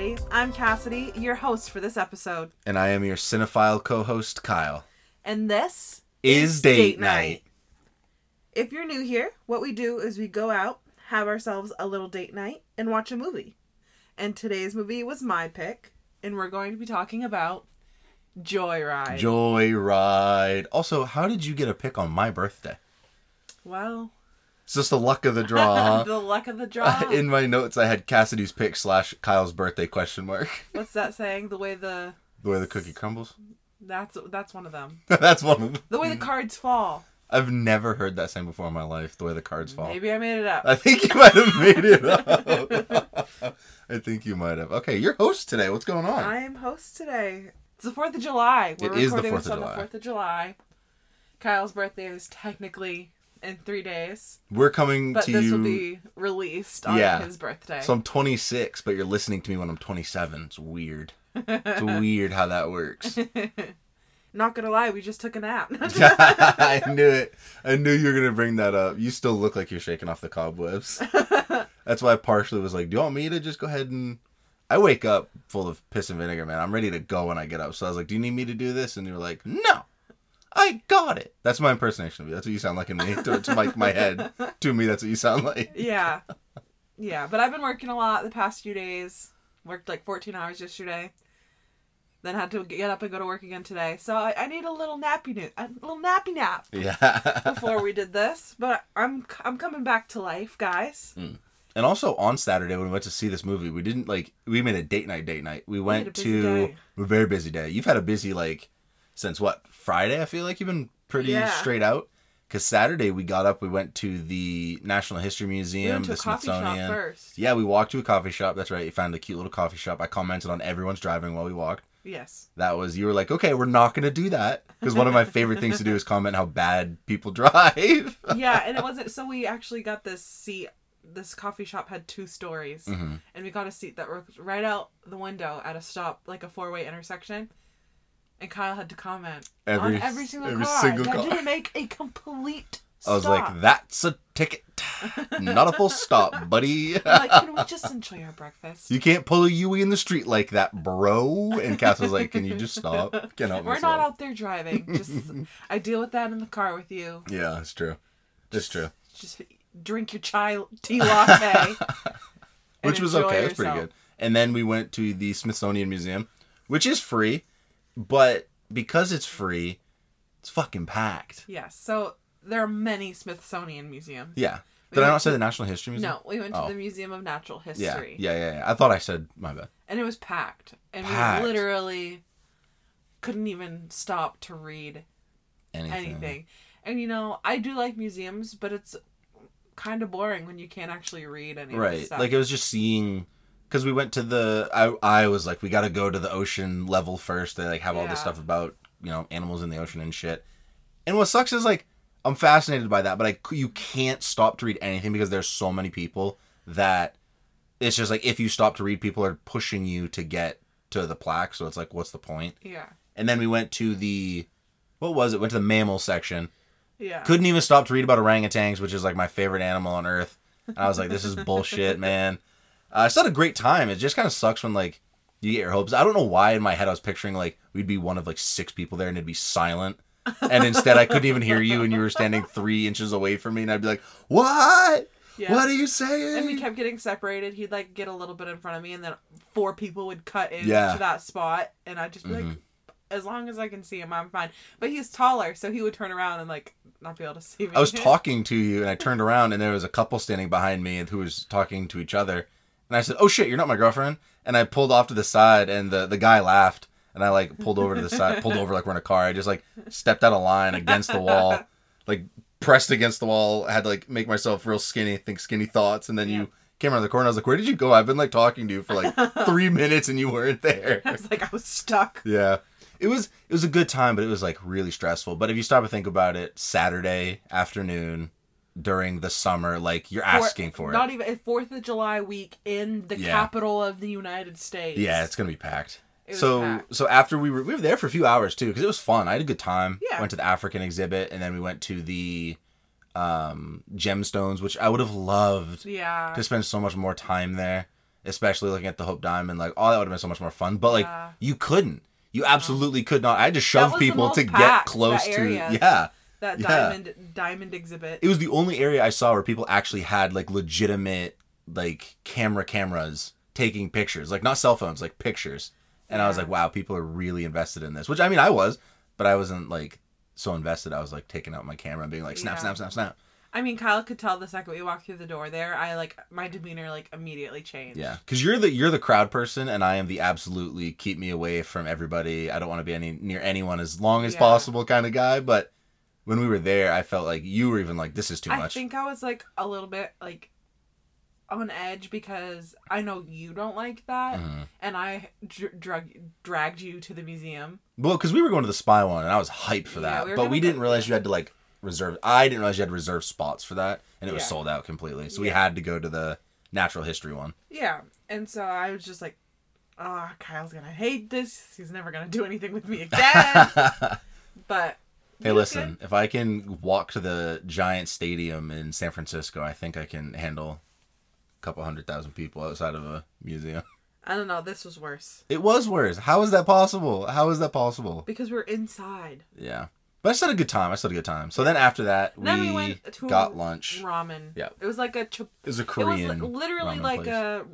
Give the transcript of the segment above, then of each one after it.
Everybody. I'm Cassidy, your host for this episode. And I am your cinephile co host, Kyle. And this Is date night. If you're new here, what we do is we go out, have ourselves a little date night, and watch a movie. And today's movie was my pick, and we're going to be talking about Joyride. Joyride. Also, how did you get a pick on my birthday? well, It's just the luck of the draw, huh? the luck of the draw. In my notes, I had Cassidy's pick slash Kyle's birthday question mark. What's that saying? The way the The way the cookie crumbles. that's that's one of them. That's one of them. The way the cards fall. I've never heard that saying before in my life. The way the cards fall. Maybe I made it up. I think you might have made it up. I think you might have. Okay, you're host today. What's going on? I am host today. It's the Fourth of July. We're It is the recording 4th this of on July. the Fourth of July. Kyle's birthday is technically in three days, We're coming but to this you. will be released on Yeah. his birthday. So I'm 26, but you're listening to me when I'm 27. It's weird. It's weird how that works. Not gonna lie, we just took a nap. I knew it. I knew you were gonna bring that up. You still look like you're shaking off the cobwebs. That's why I partially was like, "Do you want me to just go ahead and?" I wake up full of piss and vinegar, man. I'm ready to go when I get up. So I was like, "Do you need me to do this?" And you were like, "No, I got it." That's my impersonation of you. That's what you sound like in me. To, to my my head, to me, that's what you sound like. yeah, yeah. But I've been working a lot the past few days. Worked like 14 hours yesterday. Then had to get up and go to work again today. So I, I need a little nappy nap, a little nappy nap. Yeah. before we did this, but I'm I'm coming back to life, guys. Hmm. And also on Saturday when we went to see this movie, we didn't like we made a date night date night. We went to day. a very busy day. You've had a busy like since what Friday? I feel like you've been pretty Yeah. straight out. Cause Saturday we got up, we went to the National History We Museum, to the a coffee shop Smithsonian. first. Yeah, we walked to a coffee shop. That's right. You found a cute little coffee shop. I commented on everyone's driving while we walked. Yes. That was you were like, okay, we're not gonna do that because one of my favorite things to do is comment how bad people drive. Yeah, and it wasn't so we actually got this seat this coffee shop had two stories hmm and we got a seat that was right out the window at a stop like a four-way intersection and kyle had to comment Every- on every single every car single that car. didn't make a complete I was stop. like, that's a ticket, not a full stop, buddy. Like can we just enjoy our breakfast You can't pull a Yui in the street like that, bro. And Cass was like, "Can you just stop? Can't help we're myself." not out there driving just i deal with that in the car with you Yeah, it's true. It's true. just drink your chai tea latte Which was okay. It was pretty good. And then we went to the Smithsonian Museum, which is free, but because it's free, it's fucking packed. Yes. So there are many Smithsonian museums. Yeah. We Did I not say to- the National History Museum? No, we went to Oh. the Museum of Natural History. Yeah, yeah, yeah. I thought I said my bad. And it was packed. And Packed. we literally couldn't even stop to read Anything. anything. And you know, I do like museums, but it's kind of boring when you can't actually read any of the right like it was just seeing because we went to the I, I was like we got to go to the ocean level first they like have all this stuff about you know animals in the ocean and shit and what sucks is like i'm fascinated by that but i you can't stop to read anything because there's so many people that it's just like if you stop to read people are pushing you to get to the plaque so it's like what's the point yeah. and then we went to the what was it went to the mammal section Yeah. couldn't even stop to read about orangutans, which is like my favorite animal on earth. And I was like, this is bullshit, man. Uh, I still had a great time. It just kind of sucks when like you get your hopes. I don't know why in my head I was picturing like we'd be one of like six people there and it'd be silent. And instead I couldn't even hear you and you were standing three inches away from me and I'd be like, what? Yeah. What are you saying? and we kept getting separated. He'd like get a little bit in front of me, and then four people would cut into Yeah. that spot, and I'd just be like, Mhm. as long as I can see him, I'm fine. But he's taller, so he would turn around and like not be able to see me. I was talking to you and I turned around and there was a couple standing behind me who was talking to each other. And I said, "Oh shit, you're not my girlfriend." And I pulled off to the side and the the guy laughed and I like pulled over to the side, pulled over like we're in a car. I just like stepped out of line against the wall, like pressed against the wall. I had to like make myself real skinny, think skinny thoughts, and then Yeah. you came around the corner. I was like, "Where did you go? I've been like talking to you for like 3 minutes and you weren't there." I was like, I was stuck. Yeah. It was it was a good time, but it was like really stressful. But if you stop and think about it, Saturday afternoon during the summer, like you're asking for Not it. even Fourth of July week in the Yeah. capital of the United States. Yeah, it's gonna be packed. So packed. so after we were we were there for a few hours too because it was fun. I had a good time. Yeah. Went to the African exhibit and then we went to the um gemstones, which I would have loved yeah. to spend so much more time there. especially looking at the Hope Diamond. Like, oh, that would have been so much more fun. But like, Yeah. you couldn't. You absolutely could not. I had to shove people to get close to. Yeah, that Yeah. diamond diamond exhibit. it was the only area I saw where people actually had like legitimate like camera cameras taking pictures, like not cell phones, like pictures. And I was like, wow, people are really invested in this. Which I mean, I was, but I wasn't like so invested. I was like taking out my camera and being like, snap, Yeah. snap, snap, snap. I mean, Kyle could tell the second we walked through the door there. I like my demeanor like immediately changed. Yeah, because you're the you're the crowd person, and I am the absolutely keep me away from everybody. I don't want to be any near anyone as long as Yeah. possible kind of guy. But when we were there, I felt like you were even like, this is too much. I think I was like a little bit like on edge because I know you don't like that, Mhm. and I dr- drug dragged you to the museum. Well, because we were going to the spy one, and I was hyped for Yeah, that. we but we didn't realize you had to like reserve. I didn't realize you had to reserve spots for that, and it was sold out completely. So we had to go to the natural history one. Yeah, and so I was just like, "Oh, Kyle's gonna hate this. He's never gonna do anything with me again." but Hey, it listen, if I can walk to the giant stadium in San Francisco, I think I can handle a couple hundred thousand people outside of a museum. I don't know. This was worse It was worse. How is that possible? How is that possible? because we are inside. Yeah. But I still had a good time. I still had a good time. So then after that, we, then we went to got lunch. ramen. Yeah. it was like a chip. It was a It Korean. was literally like place. a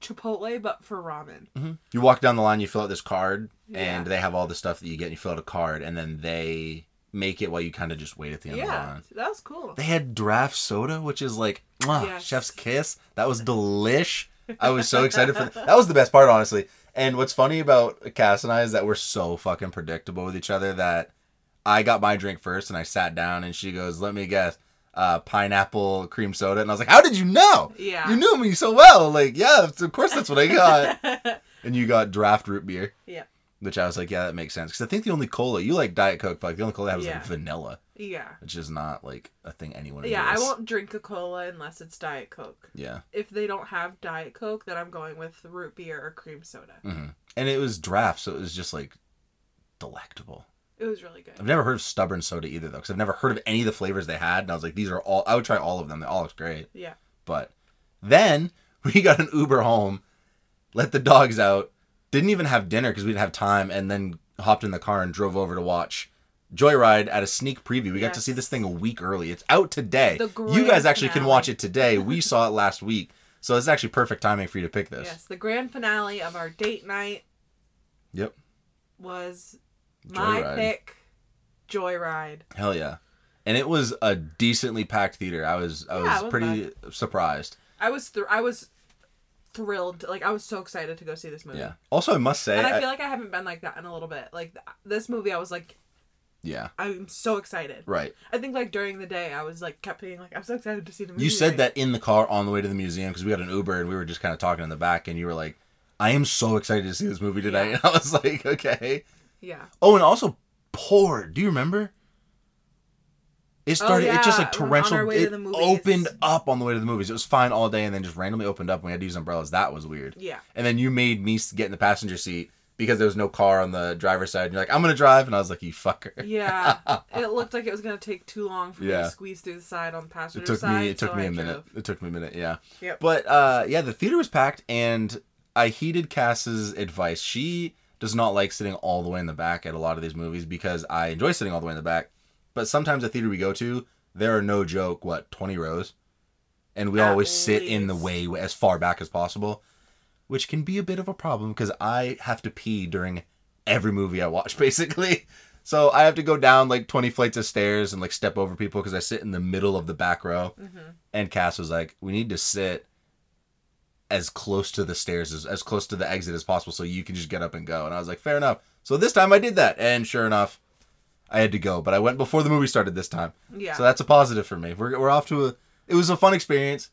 Chipotle, but for ramen. Mhm. You walk down the line, you fill out this card, Yeah. and they have all the stuff that you get. And you fill out a card, and then they make it while you kind of just wait at the end of the Yeah, line. that was cool. They had draft soda, which is like Yes. chef's kiss. That was delish. I was so excited for that. That was the best part, honestly. And what's funny about Cass and I is that we're so fucking predictable with each other that I got my drink first and I sat down and she goes, "Let me guess, uh, pineapple cream soda." And I was like, "How did you know? Yeah. You knew me so well." Like, yeah, of course that's what I got. and you got draft root beer. Yeah. Which I was like, yeah, that makes sense. Because I think the only cola you like Diet Coke, but like the only cola I have is Yeah. like vanilla, yeah. which is not like a thing anyone. Yeah, I won't drink a cola unless it's Diet Coke. Yeah. If they don't have Diet Coke, then I'm going with root beer or cream soda. hmm And it was draft, so it was just like delectable. It was really good. I've never heard of stubborn soda either, though, because I've never heard of any of the flavors they had. And I was like, these are all. I would try all of them. They all look great. Yeah. But then we got an Uber home, let the dogs out, didn't even have dinner because we didn't have time, and then hopped in the car and drove over to watch Joyride at a sneak preview. We got to see this thing a week early. It's out today. You guys actually can watch it today. We saw it last week. So it's actually perfect timing for you to pick this. Yes, the grand finale of our date night Yep. was my Joyride. pick, Joyride. Hell yeah. And it was a decently packed theater. I was I Yeah, was it was pretty surprised. I was thr- I was thrilled. Like I was so excited to go see this movie. Yeah. Also, I must say, And I I- feel like I haven't been like that in a little bit. Like th- this movie, I was like, yeah, I'm so excited. right. I think like during the day, I was like kept being like, I'm so excited to see the movie. You said that in the car on the way to the museum because we had an Uber and we were just kind of talking in the back, and you were like, "I am so excited to see this movie tonight." Yeah. And I was like, "Okay." Yeah. Oh, and also poured. Do you remember? It started. It just Oh, yeah, like on our torrential. It the movies. opened up on the way to the movies. It was fine all day, and then just randomly opened up. and We had to use umbrellas. That was weird. Yeah. And then you made me get in the passenger seat because there was no car on the driver's side. And you're like, I'm gonna drive, and I was like, you fucker. Yeah. it looked like it was gonna take too long for me to squeeze through the side on the passenger side. It took side. me. It took so me I a minute. drove. It took me a minute. Yeah. Yep. But uh, yeah, the theater was packed, and I heeded Cass's advice. She does not like sitting all the way in the back at a lot of these movies because I enjoy sitting all the way in the back. But sometimes the theater we go to, there are no joke what twenty rows, and we At always sit in the way as far back as possible, which can be a bit of a problem because I have to pee during every movie I watch basically. So I have to go down like 20 flights of stairs and like step over people because I sit in the middle of the back row. Mhm. And Cass was like, "We need to sit as close to the stairs as as close to the exit as possible, so you can just get up and go." And I was like, "Fair enough." So this time I did that, and sure enough, I had to go. But I went before the movie started this time, Yeah. so that's a positive for me. We're we're off to a. It was a fun experience,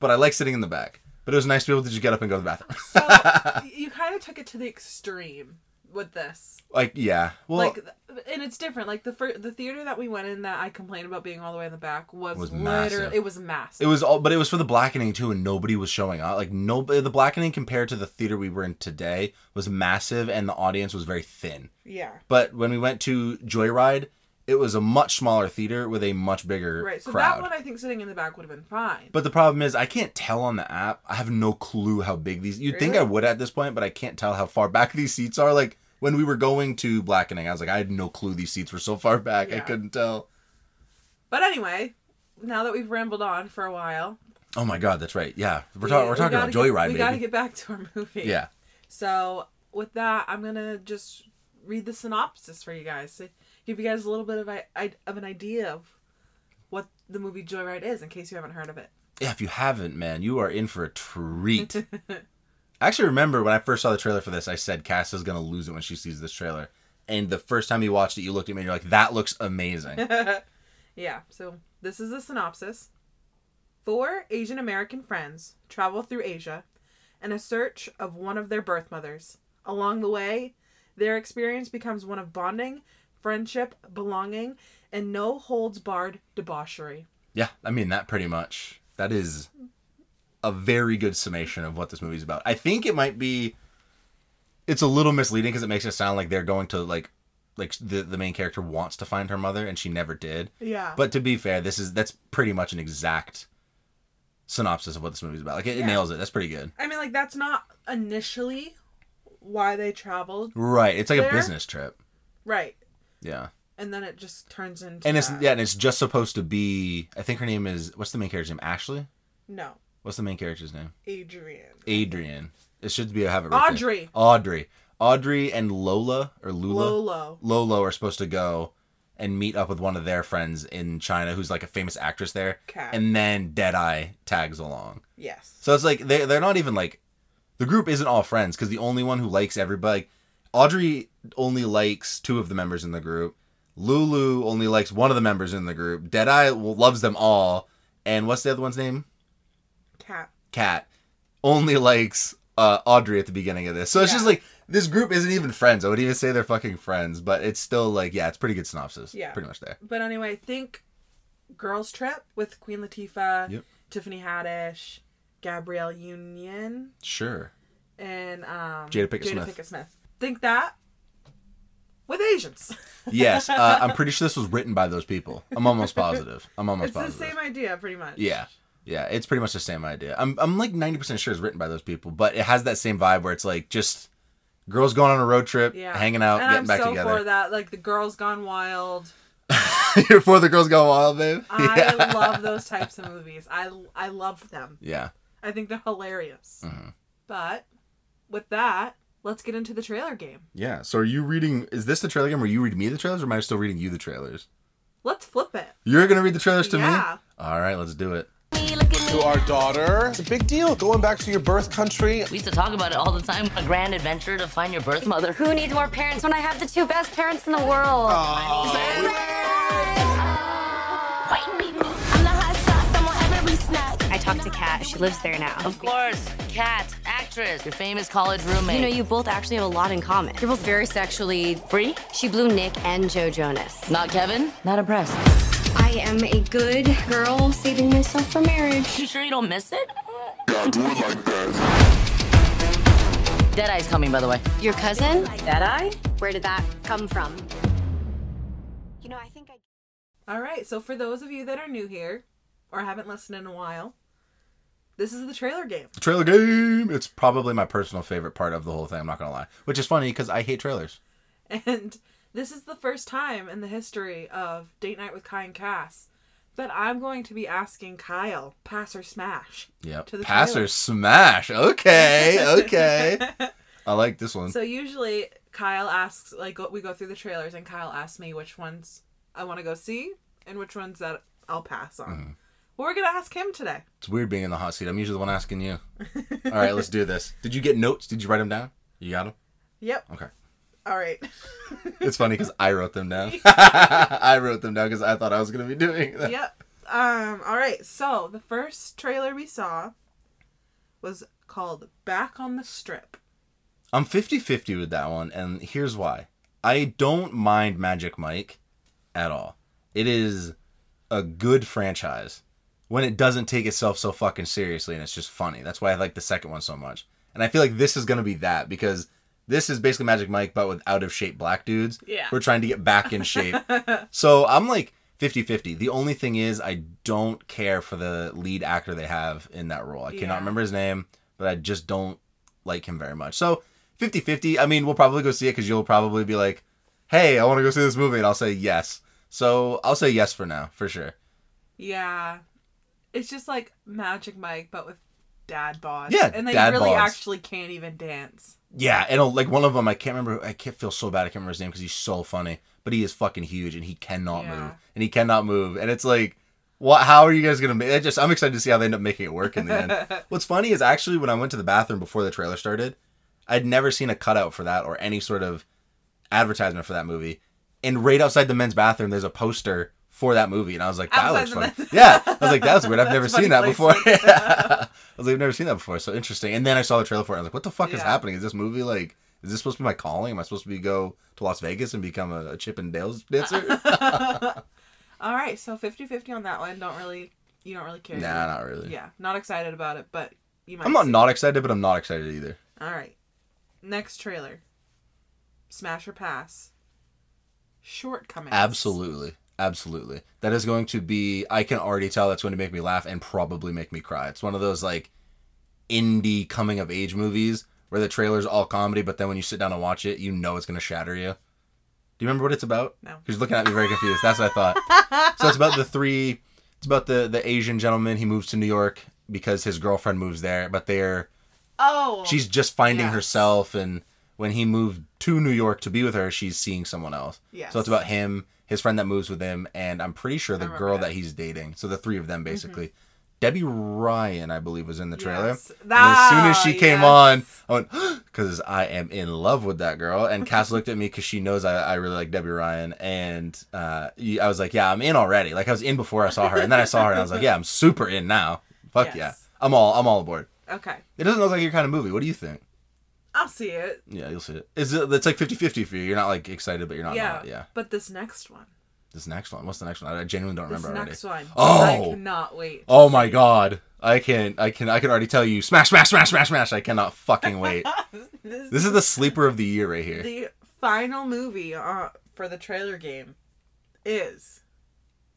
but I like sitting in the back. But it was nice to be able to just get up and go to the bathroom. so you kind of took it to the extreme with this. like yeah, well, like and it's different like the fir- the theater that we went in that i complained about being all the way in the back was, Was literally it was massive It was all, but it was for the blackening too, and nobody was showing up. Like nobody, the blackening compared to the theater we were in today was massive, and the audience was very thin. yeah But when we went to Joyride, it was a much smaller theater with a much bigger Right. So crowd. that one I think sitting in the back would have been fine. But the problem is, I can't tell on the app. I have no clue how big these. You'd think I would at this point, but I can't tell how far back these seats are. Like when we were going to Blackening, I was like, I had no clue these seats were so far back. I couldn't tell. But anyway, now that we've rambled on for a while, Oh my god, that's right. Yeah, we're, we- talking. we're talking gotta about get- Joyride, We gotta get back to our movie. yeah. So with that, I'm gonna just read the synopsis for you guys to give you guys a little bit of I, of an idea of what the movie Joyride is, in case you haven't heard of it. Yeah, if you haven't, man, you are in for a treat. I actually remember when I first saw the trailer for this, I said Cass is gonna lose it when she sees this trailer. And the first time you watched it, you looked at me and you're like, "That looks amazing." yeah. So this is the synopsis. Four Asian American friends travel through Asia in a search of one of their birth mothers. Along the way, their experience becomes one of bonding, friendship, belonging, and no holds barred debauchery. Yeah, I mean that pretty much. That is a very good summation of what this movie's about. I think it might be it's a little misleading because it makes it sound like they're going to like like the the main character wants to find her mother and she never did. Yeah. But to be fair, this is that's pretty much an exact synopsis of what this movie's about. Like it, it nails it. That's pretty good. I mean, like that's not initially why they traveled, Right. It's like There? a business trip. right? Yeah. And then it just turns into And it's that. yeah, and it's just supposed to be I think her name is what's the main character's name? Ashley? no What's the main character's name? Adrian Adrian. It should be. I have it. Right there. Audrey Audrey. Audrey and Lola or Lula. Lolo. Lolo are supposed to go and meet up with one of their friends in China, who's like a famous actress there. And then Deadeye tags along. Yes. So it's like they they're not even like the group isn't all friends because the only one who likes everybody, like, Audrey only likes two of the members in the group. Lulu only likes one of the members in the group. Deadeye loves them all. And what's the other one's name? Kat. Only likes uh, Audrey at the beginning of this. So it's just like this group isn't even friends. I would even say they're fucking friends, but it's still like yeah, it's pretty good synopsis. Yeah. pretty much there. But anyway, think Girls Trip with Queen Latifah, Yep. Tiffany Haddish, Gabrielle Union, Sure. and um, Jada Pinkett Smith. Pinkett Smith. Think that with Asians. Yes, uh, I'm pretty sure this was written by those people. I'm almost positive. I'm almost positive. it's the same idea, pretty much. Yeah. Yeah, it's pretty much the same idea. I'm I'm like 90% sure it's written by those people, but it has that same vibe where it's like just girls going on a road trip, Yeah. hanging out, and getting I'm back so together. for that. Like the Girls Gone Wild. You're for the girls gone wild, babe. I yeah. love those types of movies. I I love them. Yeah. I think they're hilarious. Mhm. But with that, let's get into the trailer game. Yeah. So are you reading is this the trailer game where you read me the trailers or am I still reading you the trailers? Let's flip it. You're going to read the trailers to Yeah. me? All right, let's do it. To our daughter. It's a big deal going back to your birth country. We used to talk about it all the time. A grand adventure to find your birth mother. Who needs more parents when I have the two best parents in the world? White people. I'm the hot sauce, I'm on every snack. I talked to Kat. She lives there now. Of course, Kat, actress, your famous college roommate. You know, you both actually have a lot in common. You're both very sexually. free? She blew Nick and Joe Jonas. Not Kevin? Not impressed. I am a good girl saving myself for marriage. You sure you don't miss it? Deadeye's coming, by the way. Your cousin? Deadeye? Where did that come from? You know, I think I. All right. So for those of you that are new here or haven't listened in a while, this is the trailer game. The trailer game. It's probably my personal favorite part of the whole thing, I'm not going to lie. Which is funny because I hate trailers. And this is the first time in the history of Date Night with Kai and Cass that I'm going to be asking Kyle, pass or smash. Yep. To the Pass or smash. Okay. Okay. I like this one. So usually Kyle asks, like, we go through the trailers, and Kyle asks me which ones I want to go see and which ones that I'll pass on. Mm-hmm. Well, we're gonna ask him today. It's weird being in the hot seat. I'm usually the one asking you. All right, let's do this. Did you get notes? Did you write them down? You got them? Yep. Okay. All right. It's funny because I wrote them down. I wrote them down because I thought I was going to be doing that. yep. Um. All right. So the first trailer we saw was called "Back on the Strip." I'm 50 50 with that one, and here's why. I don't mind Magic Mike at all. It is a good franchise when it doesn't take itself so fucking seriously and it's just funny. That's why I like the second one so much. And I feel like this is going to be that because This is basically Magic Mike, but with out of shape black dudes. Yeah. We're trying to get back in shape. so I'm like 50 50. The only thing is, I don't care for the lead actor they have in that role. I Yeah. cannot remember his name, but I just don't like him very much. So 50 50. I mean, we'll probably go see it because you'll probably be like, hey, I want to go see this movie. And I'll say yes. So I'll say yes for now, for sure. Yeah. It's just like Magic Mike, but with dad bods. Yeah, And they really bods. actually can't even dance. Yeah, and uh, like one of them, I can't remember. I can't feel so bad. I can't remember his name because he's so funny, but he is fucking huge and he cannot Yeah. move, and he cannot move, and it's like, what? How are you guys gonna make? I just I'm excited to see how they end up making it work in the end. What's funny is actually when I went to the bathroom before the trailer started, I'd never seen a cutout for that or any sort of advertisement for that movie, and right outside the men's bathroom, there's a poster for that movie, and I was like, that Outside looks fun. Yeah, I was like, that's weird. I've never That's seen that before. I was like, I've never seen that before. So interesting. And then I saw the trailer for it. And I was like, what the fuck is happening? Is this movie like? Is this supposed to be my calling? Am I supposed to be go to Las Vegas and become a, a Chippendales dancer? All right, so 50-50 on that one. Don't really, you don't really care. nah, not really. Yeah, not excited about it, but you might. I'm not not excited, but I'm not excited either. All right, next trailer. Smash or pass. Shortcomings. Absolutely. Absolutely. That is going to be I can already tell that's going to make me laugh and probably make me cry. It's one of those like indie coming of age movies where the trailer's all comedy, but then when you sit down and watch it, you know it's going to shatter you. Do you remember what it's about? No. You're looking at me very confused. That's what I thought. so it's about the three it's about the the Asian gentleman. He moves to New York because his girlfriend moves there, but they're Oh. she's just finding Yes. herself and when he moved to New York to be with her, she's seeing someone else. Yeah. So it's about him, his friend that moves with him, and I'm pretty sure the girl that. that he's dating. So the three of them basically. Debby Ryan, I believe, was in the trailer. Yes. And as soon as she Ah, came yes. on, I went, because I am in love with that girl. And Cass looked at me because she knows I, I really like Debby Ryan. And uh, I was like, yeah, I'm in already. Like I was in before I saw her. And then I saw her and I was like, yeah, I'm super in now. Fuck Yes. yeah. I'm all I'm all aboard. Okay, It doesn't look like your kind of movie. What do you think? I'll see it. Yeah, you'll see it. Is it? It's like 50-50 for you. You're not like excited, but you're not. yeah. Not, yeah. But this next one. This next one. What's the next one? I genuinely don't This remember already. next one. Oh! I cannot wait. Oh my god. I can I can I can already tell you smash smash smash smash smash. I cannot fucking wait. This, this is the sleeper of the year right here. the final movie uh, for the trailer game is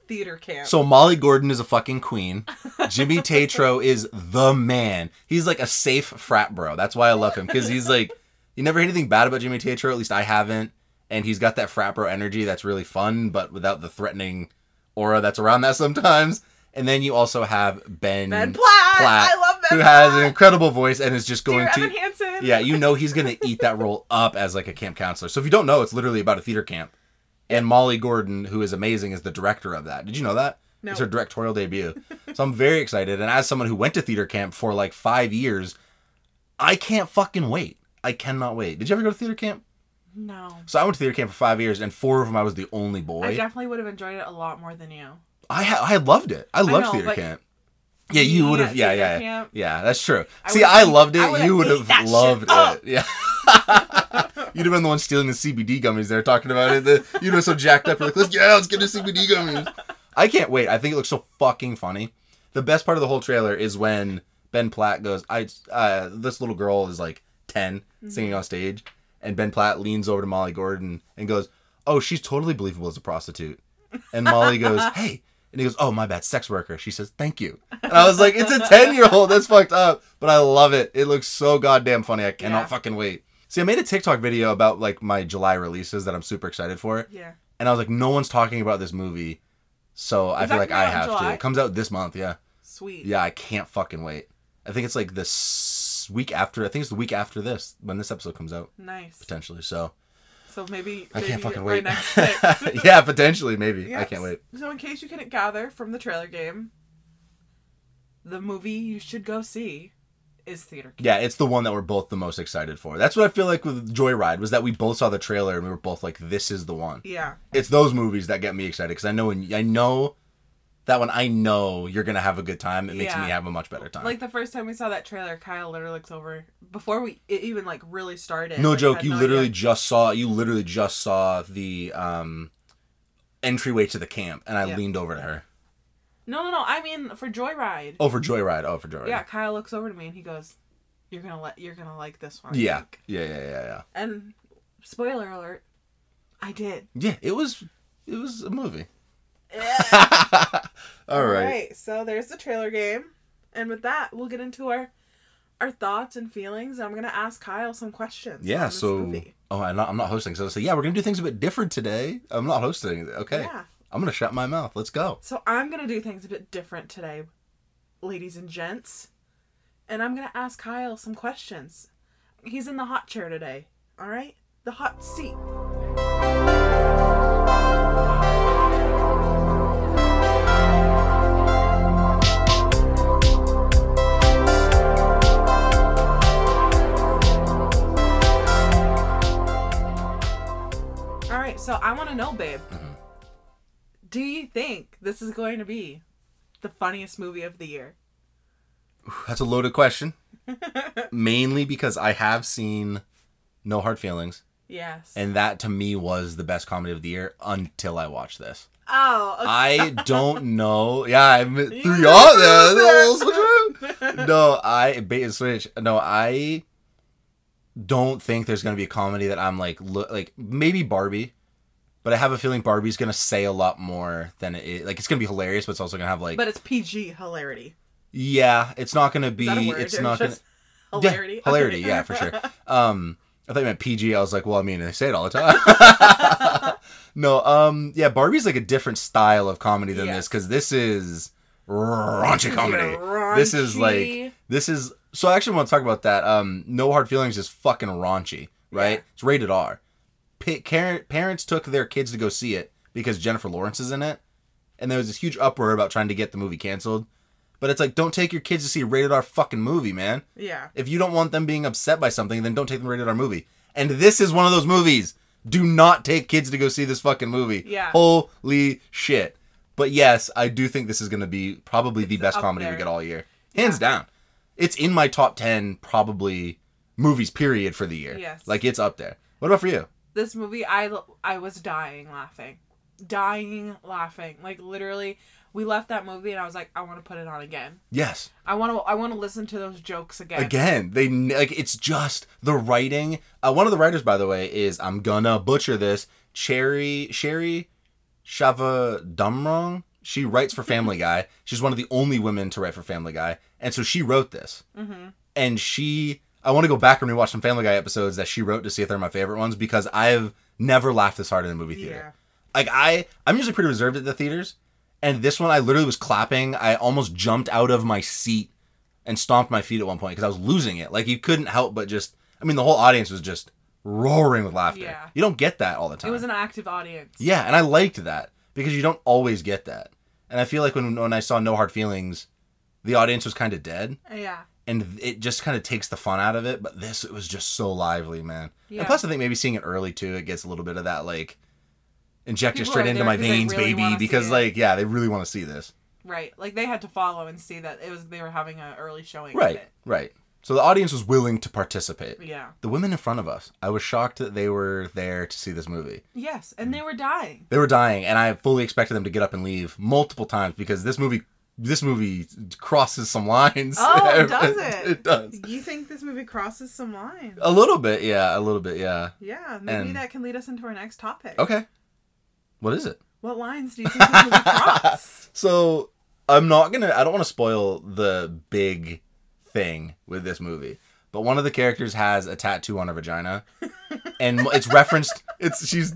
Theater Camp. So Molly Gordon is a fucking queen. Jimmy Tatro is the man. He's like a safe frat bro. That's why I love him because he's like you never hear anything bad about Jimmy Tatro. At least I haven't. And he's got that frat bro energy that's really fun, but without the threatening aura that's around that sometimes. And then you also have Ben Ben Platt. I love Ben who has an incredible voice and is just going Dear to Evan Hansen. yeah, you know he's gonna eat that role up as like a camp counselor. So if you don't know, it's literally about a theater camp. And Molly Gordon, who is amazing, is the director of that. Did you know that? No. It's her directorial debut. so I'm very excited. And as someone who went to theater camp for like five years, I can't fucking wait. I cannot wait. Did you ever go to theater camp? No. So I went to theater camp for five years, and four of them I was the only boy. I definitely would have enjoyed it a lot more than you. I ha- I loved it. I loved know, theater camp. Yeah, you would have. Yeah, yeah, camp, yeah. That's true. I See, I loved it. would've You would have loved it. Yeah. You'd have been the one stealing the CBD gummies there, talking about it. The, you'd have been so jacked up. You're like, let's yeah, let's get the CBD gummies. I can't wait. I think it looks so fucking funny. The best part of the whole trailer is when Ben Platt goes, "I uh, this little girl is like 10 singing on stage," and Ben Platt leans over to Molly Gordon and goes, "Oh, she's totally believable as a prostitute." And Molly goes, "Hey." And he goes, "Oh, my bad, sex worker." She says, "Thank you." And I was like, "It's a ten-year-old. That's fucked up." But I love it. It looks so goddamn funny. I cannot Yeah. fucking wait. See, I made a TikTok video about like my July releases that I'm super excited for, Yeah. and I was like, "No one's talking about this movie," so I feel like I have to. It comes out this month. Yeah, Sweet. yeah. I can't fucking wait. I think it's like this week after. I think it's the week after this when this episode comes out Nice. potentially. So So maybe, I maybe can't fucking wait. yeah, potentially, maybe. I can't wait. So, in case you couldn't gather from the trailer game, the movie you should go see is Theater Camp. Yeah, it's the one that we're both the most excited for. That's what I feel like with Joyride was that we both saw the trailer and we were both like, "This is the one." Yeah. It's those movies that get me excited because I know when I know that when I know you're gonna have a good time, it makes Yeah. me have a much better time. Like the first time we saw that trailer, Kyle literally looks over before we it even like really started. no like, joke, you no literally idea. just saw you literally just saw the um entryway to the camp, and I Yeah. leaned over to her. No, no, no. I mean for Joyride. Oh, for Joyride. Oh, for Joyride. Yeah, Kyle looks over to me and he goes, you're gonna let you're gonna like this one. Yeah. Yeah, yeah, yeah, yeah. And spoiler alert, I did. Yeah, it was it was a movie. Yeah. All right. So there's the trailer game, and with that, we'll get into our our thoughts and feelings. I'm gonna ask Kyle some questions. on Yeah, so movie. oh, I'm not I'm not hosting. So I say, yeah, we're gonna do things a bit different today. I'm not hosting. Okay. Yeah. I'm gonna shut my mouth. Let's go. So I'm gonna do things a bit different today, ladies and gents, and I'm gonna ask Kyle some questions. He's in the hot chair today. All right, the hot seat. All right, so I want to know, babe. Do you think this is going to be the funniest movie of the year? That's a loaded question. Mainly because I have seen No Hard Feelings, Yes. and that to me was the best comedy of the year until I watched this. oh, okay. I don't know. Yeah, I threw You you know there. that. Switch around. No, I bait and switch. No, I don't think there's gonna be a comedy that I'm like look like maybe Barbie, but I have a feeling Barbie's gonna say a lot more than it like it's gonna be hilarious, but it's also gonna have like but it's PG hilarity. yeah, it's not gonna Is be that a word? it's not gonna hilarity. yeah, hilarity, Okay. yeah, for sure. Um, I thought you meant PG. I was like, well, I mean, they say it all the time. no, um, yeah, Barbie's like a different style of comedy than Yes. this because this is raunchy is comedy. your This is like this is. So I actually want to talk about that. Um, No Hard Feelings is fucking raunchy, right? Yeah. It's rated R. Parents took their kids to go see it because Jennifer Lawrence is in it, and there was this huge uproar about trying to get the movie canceled. But it's like, don't take your kids to see a rated R fucking movie, man. Yeah. If you don't want them being upset by something, then don't take them to rated R movie. And this is one of those movies. Do not take kids to go see this fucking movie. Yeah. Holy shit. But yes, I do think this is going to be probably the best comedy we get all year. Hands down. It's in my top 10 probably movies period for the year. Yes. Like it's up there. What about for you? This movie, I I was dying laughing, dying laughing. Like literally, we left that movie and I was like, I want to put it on again. Yes. I want to I want to listen to those jokes again. Again, they like it's just the writing. Uh, one of the writers, by the way, is I'm gonna butcher this. Cherry Sherry Shavadumrong. She writes for Family Guy. She's one of the only women to write for Family Guy, and so she wrote this. Mm-hmm. And she, I want to go back and rewatch some Family Guy episodes that she wrote to see if they're my favorite ones because I've never laughed this hard in a movie theater. Yeah. Like I, I'm usually pretty reserved at the theaters, and this one I literally was clapping. I almost jumped out of my seat and stomped my feet at one point because I was losing it. Like you couldn't help but just. I mean, the whole audience was just roaring with laughter. Yeah. You don't get that all the time. It was an active audience. yeah, and I liked that because you don't always get that. And I feel like when when I saw No Hard Feelings, the audience was kind of dead, Yeah. And it just kind of takes the fun out of it. But this, it was just so lively, man. Yeah. And plus, I think maybe seeing it early too, it gets a little bit of that like inject it straight into my veins, really baby. Because like, yeah, they really want to see this. Right. Like they had to follow and see that it was they were having an early showing. Right, right. So the audience was willing to participate. Yeah. The women in front of us, I was shocked that they were there to see this movie. Yes, and they were dying. They were dying, and I fully expected them to get up and leave multiple times because this movie, this movie crosses some lines. Oh, does it? it does. You think this movie crosses some lines? A little bit, yeah, a little bit, yeah. Yeah, maybe And- that can lead us into our next topic. Okay. What is it? What lines do you think this movie cross? So I'm not gonna. I don't want to spoil the big thing with this movie, but one of the characters has a tattoo on her vagina, and it's referenced. It's she's.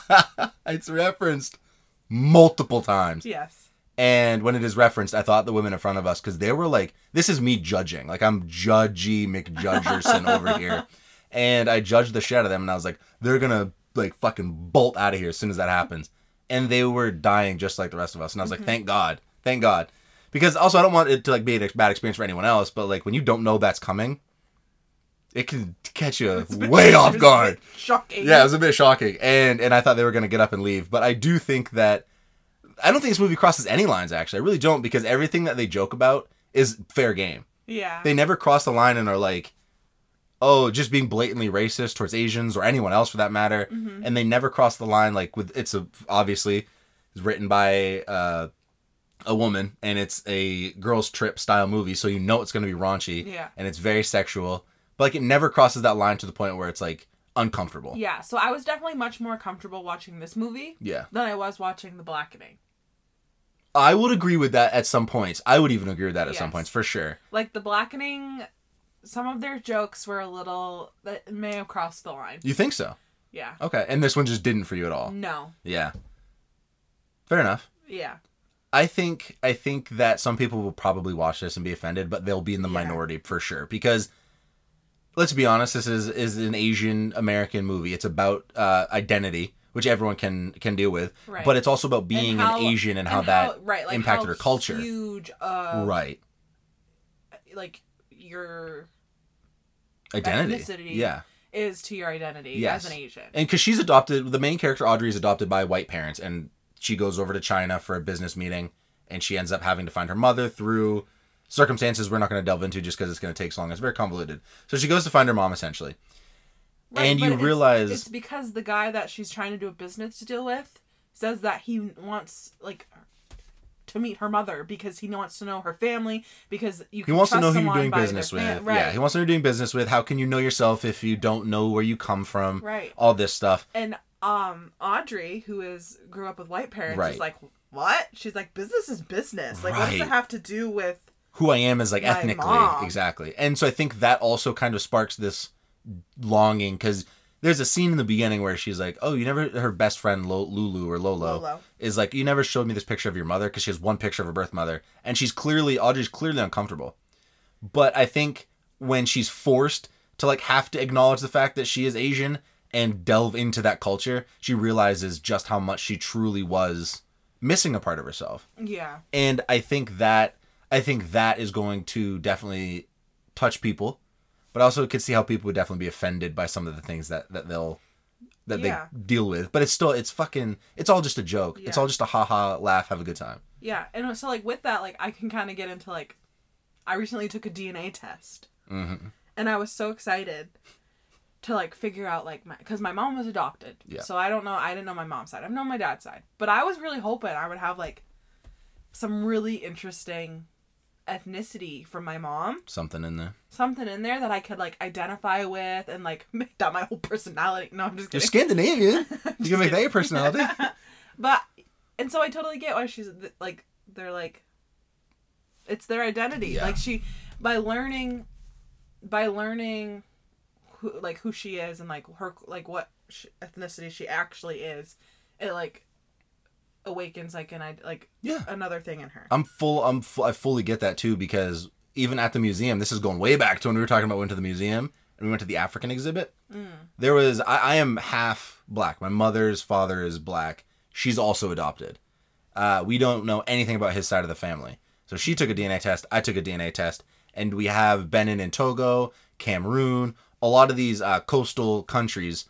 it's referenced multiple times, yes. And when it is referenced, I thought the women in front of us because they were like, "This is me judging. Like I'm judgy McJudgerson over here," and I judged the shit out of them, and I was like, "They're gonna like fucking bolt out of here as soon as that happens," and they were dying just like the rest of us, and I was like, mm-hmm. "Thank God, thank God," because also I don't want it to like be a bad experience for anyone else, but like when you don't know that's coming, it can catch you It's a bit- way off guard. Shocking. Yeah, it was a bit shocking, and and I thought they were gonna get up and leave, but I do think that I don't think this movie crosses any lines. Actually, I really don't because everything that they joke about is fair game. Yeah. They never cross the line and are like, oh, just being blatantly racist towards Asians or anyone else for that matter, Mm-hmm. and they never cross the line like with it's a obviously it's written by uh, a woman, and it's a girls' trip style movie, so you know it's going to be raunchy. Yeah. And it's very sexual, but like it never crosses that line to the point where it's like uncomfortable. Yeah, so I was definitely much more comfortable watching this movie Yeah. than I was watching The Blackening. I would agree with that at some points. I would even agree with that at some points for sure. Like The Blackening, some of their jokes were a little that may have crossed the line. You think so? Yeah. Okay. And this one just didn't for you at all. No. Yeah. Fair enough. Yeah. I think I think that some people will probably watch this and be offended, but they'll be in the Yeah. minority for sure because let's be honest, this is is an Asian American movie. It's about uh, identity, which everyone can can deal with, Right. but it's also about being how- an Asian and how that right, like impacted how her culture. Huge, uh, right. like your Identity. Yeah. is to your identity Yes. as an Asian. And because she's adopted, the main character Audrey is adopted by white parents, and she goes over to China for a business meeting, and she ends up having to find her mother through circumstances we're not going to delve into just because it's going to take so long. It's very convoluted. So she goes to find her mom essentially, and you it's- realize it's because the guy that she's trying to do a business to deal with says that he wants like to meet her mother because he wants to know her family because you he wants to trust know who you're doing business with. fam- right. Yeah, he wants to know you're doing business with. How can you know yourself if you don't know where you come from? Right. All this stuff. and um Audrey who is grew up with white parents Right. is like what she's like business is business like what does it have to do with who I am Is like ethnically mom. exactly. And so I think that also kind of sparks this longing because there's a scene in the beginning where she's like, "Oh, you never." Her best friend Lo- Lulu or Lolo, Lolo. is like, "You never showed me this picture of your mother," because she has one picture of her birth mother, and she's clearly Audrey's clearly uncomfortable. But I think when she's forced to like have to acknowledge the fact that she is Asian and delve into that culture, she realizes just how much she truly was missing a part of herself yeah and I think that I think that is going to definitely touch people, but I also could see how people would definitely be offended by some of the things that that they'll that Yeah. they deal with. But it's still it's fucking it's all just a joke. It's all just a ha ha laugh, have a good time. yeah and so like with that like I can kind of get into like I recently took a DNA test Mm-hmm. and I was so excited to like figure out like my because my mom was adopted Yeah. so I don't know I didn't know my mom's side I've known my dad's side but I was really hoping I would have like some really interesting ethnicity from my mom Something in there. something in there that I could like identify with and like make that my whole personality no I'm just You're Scandinavian. you can make that your personality. but and so I totally get why she's like they're like it's their identity. Yeah. Like she by learning by learning who like who she is and like her like what sh ethnicity she actually is, it like awakens like an id- like Yeah. another thing in her. I'm full. I'm. Fu- I fully get that too because even at the museum, this is going way back to when we were talking about went to the museum and we went to the African exhibit. There was. I, I am half black. My mother's father is black. She's also adopted. Uh, we don't know anything about his side of the family. So she took a DNA test. I took a DNA test, and we have Benin and Togo, Cameroon, a lot of these uh, coastal countries.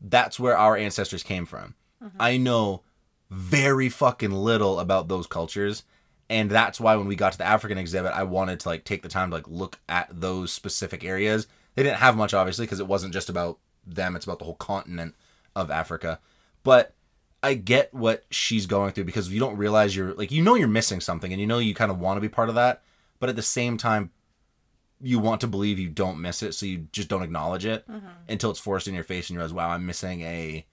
That's where our ancestors came from. I know very fucking little about those cultures. And that's why when we got to the african exhibit i wanted to like take the time to like look at those specific areas. They didn't have much obviously because it wasn't just about them. It's about the whole continent of africa. But i get what she's going through because you don't realize you're like you know you're missing something and you know you kind of want to be part of that. But at the same time you want to believe you don't miss it so you just don't acknowledge it mm-hmm. until it's forced in your face and you realize wow i'm missing a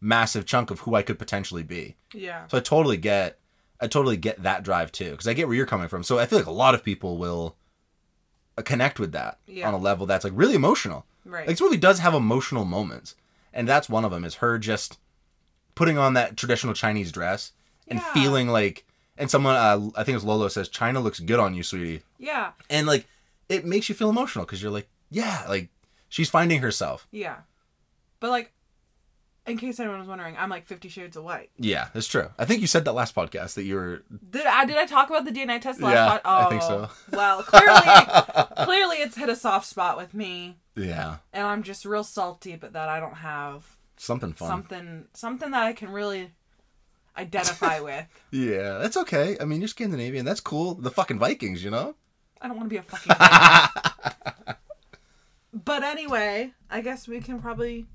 massive chunk of who i could potentially be Yeah. so I totally get, I totally get that drive too, because I get where you're coming from. So I feel like a lot of people will uh, connect with that Yeah. on a level that's like really emotional. Right. Like this movie does have emotional moments, and that's one of them. Is her just putting on that traditional Chinese dress and Yeah. feeling like, and someone, uh, I think it's Lolo says, "China looks good on you, sweetie," Yeah. and like it makes you feel emotional because you're like, yeah, like she's finding herself. Yeah. But like in case anyone was wondering, I'm like 50 shades of white. Yeah, that's true. I think you said that last podcast that you were Did I did I talk about the DNA test last Yeah, pod- I think so. Oh, Well, clearly clearly it's hit a soft spot with me yeah and I'm just real salty but that I don't have something fun. something something that I can really identify with. Yeah, that's okay. I mean, you're Scandinavian. That's cool. The fucking Vikings, you know? I don't want to be a fucking Viking. But anyway, I guess we can probably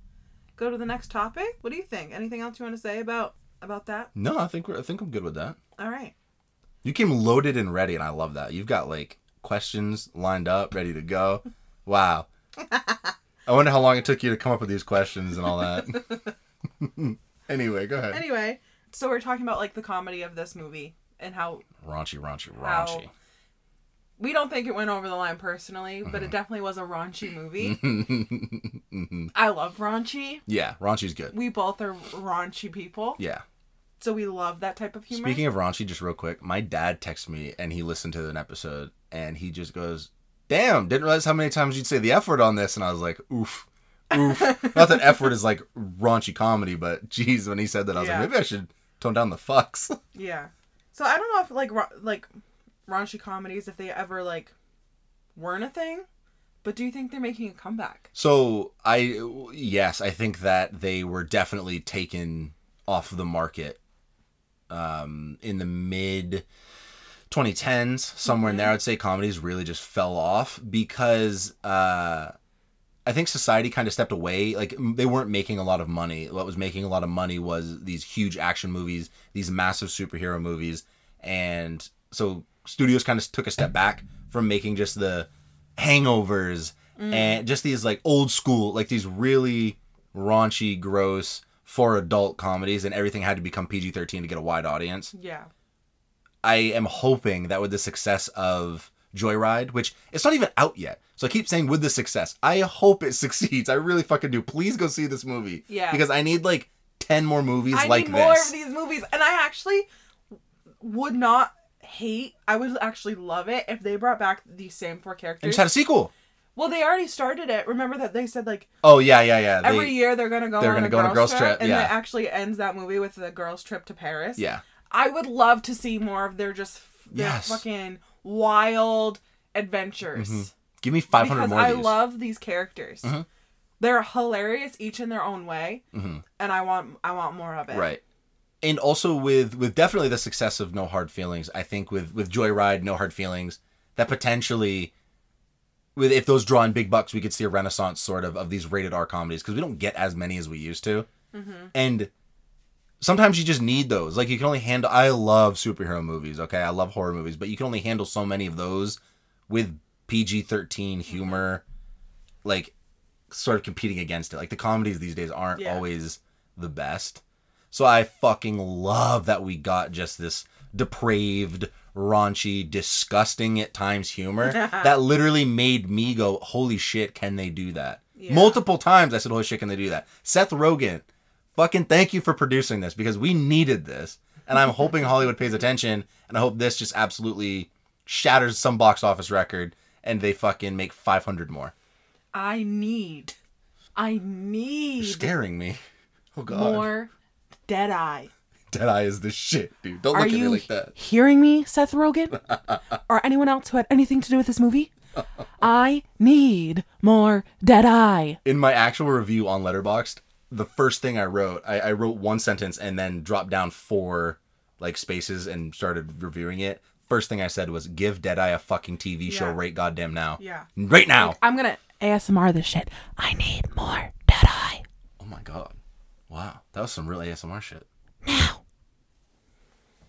go to the next topic. What do you think? Anything else you want to say about about that? No, I think we're, I think I'm good with that. All right. You came loaded and ready, and I love that. You've got like questions lined up, ready to go. Wow. I wonder how long it took you to come up with these questions and all that. anyway, go ahead. Anyway, so we're talking about like the comedy of this movie and how Raunchy, raunchy, How- raunchy. We don't think it went over the line personally, but Mm-hmm. it definitely was a raunchy movie. I love raunchy. Yeah, raunchy's good. We both are raunchy people, Yeah. so we love that type of humor. Speaking of raunchy, just real quick, my dad texted me and he listened to an episode and he just goes, "Damn, didn't realize how many times you'd say the F word on this." And I was like, "Oof, oof." Not that F word is like raunchy comedy, but geez, when he said that, I was Yeah. like, maybe I should tone down the fucks. yeah. So I don't know if like ra- like raunchy comedies if they ever like weren't a thing, but do you think they're making a comeback? So I yes, I think that they were definitely taken off the market um in the mid 2010s somewhere in there I'd say comedies really just fell off because uh I think society kind of stepped away. Like they weren't making a lot of money. What was making a lot of money was these huge action movies these massive superhero movies and so studios kind of took a step back from making just the hangovers mm. and just these like old school like these really raunchy gross for adult comedies and everything had to become PG-13 to get a wide audience Yeah. I am hoping that with the success of Joy Ride, which it's not even out yet. So I keep saying with the success, I hope it succeeds. I really fucking do. Please go see this movie. Yeah. Because I need like 10 more movies I like need more of these movies, and I actually would not hate. I would actually love it if they brought back these same four and characters. just had a sequel. well, they already started it. Remember that they said like Oh yeah, yeah, yeah. They- every year they're gonna go. they're on gonna a go on a girls girls' trip, and yeah. it actually ends that movie with the girls' trip to Paris. Yeah. I would love to see more of their just their Yes. fucking wild adventures. Give me 500 because more I. Mm-hmm. love these characters. They're hilarious each in their own way, and I want I want more of it. Mm-hmm. Right. And also with with definitely the success of No Hard Feelings, I think with with Joy Ride, No Hard Feelings, that potentially with if those draw in big bucks, we could see a renaissance sort of of these rated R comedies because we don't get as many as we used to. Mm-hmm. And sometimes you just need those. Like you can only handle I love superhero movies, okay? I love horror movies, but you can only handle so many of those with PG-13 mm-hmm. humor like sort of competing against it. Like the comedies these days aren't Yeah. always the best. So I fucking love that we got just this depraved, raunchy, disgusting at times humor that literally made me go, "Holy shit, can they do that?" Multiple times I said, "Holy shit, can they do that?" Seth Rogen, fucking thank you for producing this because we needed this. And I'm hoping Hollywood pays attention and I hope this just absolutely shatters some box office record and they fucking make 500 more. I need, I You're need scaring me. Oh god. more Deadeye. Deadeye is the shit, dude. Don't Are look at me like that. hearing me, Seth Rogen? or anyone else who had anything to do with this movie? I need more Deadeye. In my actual review on Letterboxd, the first thing I wrote, I, I wrote one sentence and then dropped down four like spaces and started reviewing it. First thing I said was, "Give Deadeye a fucking TV show Yeah. right goddamn now." Yeah. Right now. I'm gonna ASMR this shit. I need more Deadeye. Oh my god. Wow. That was some real ASMR shit. Now.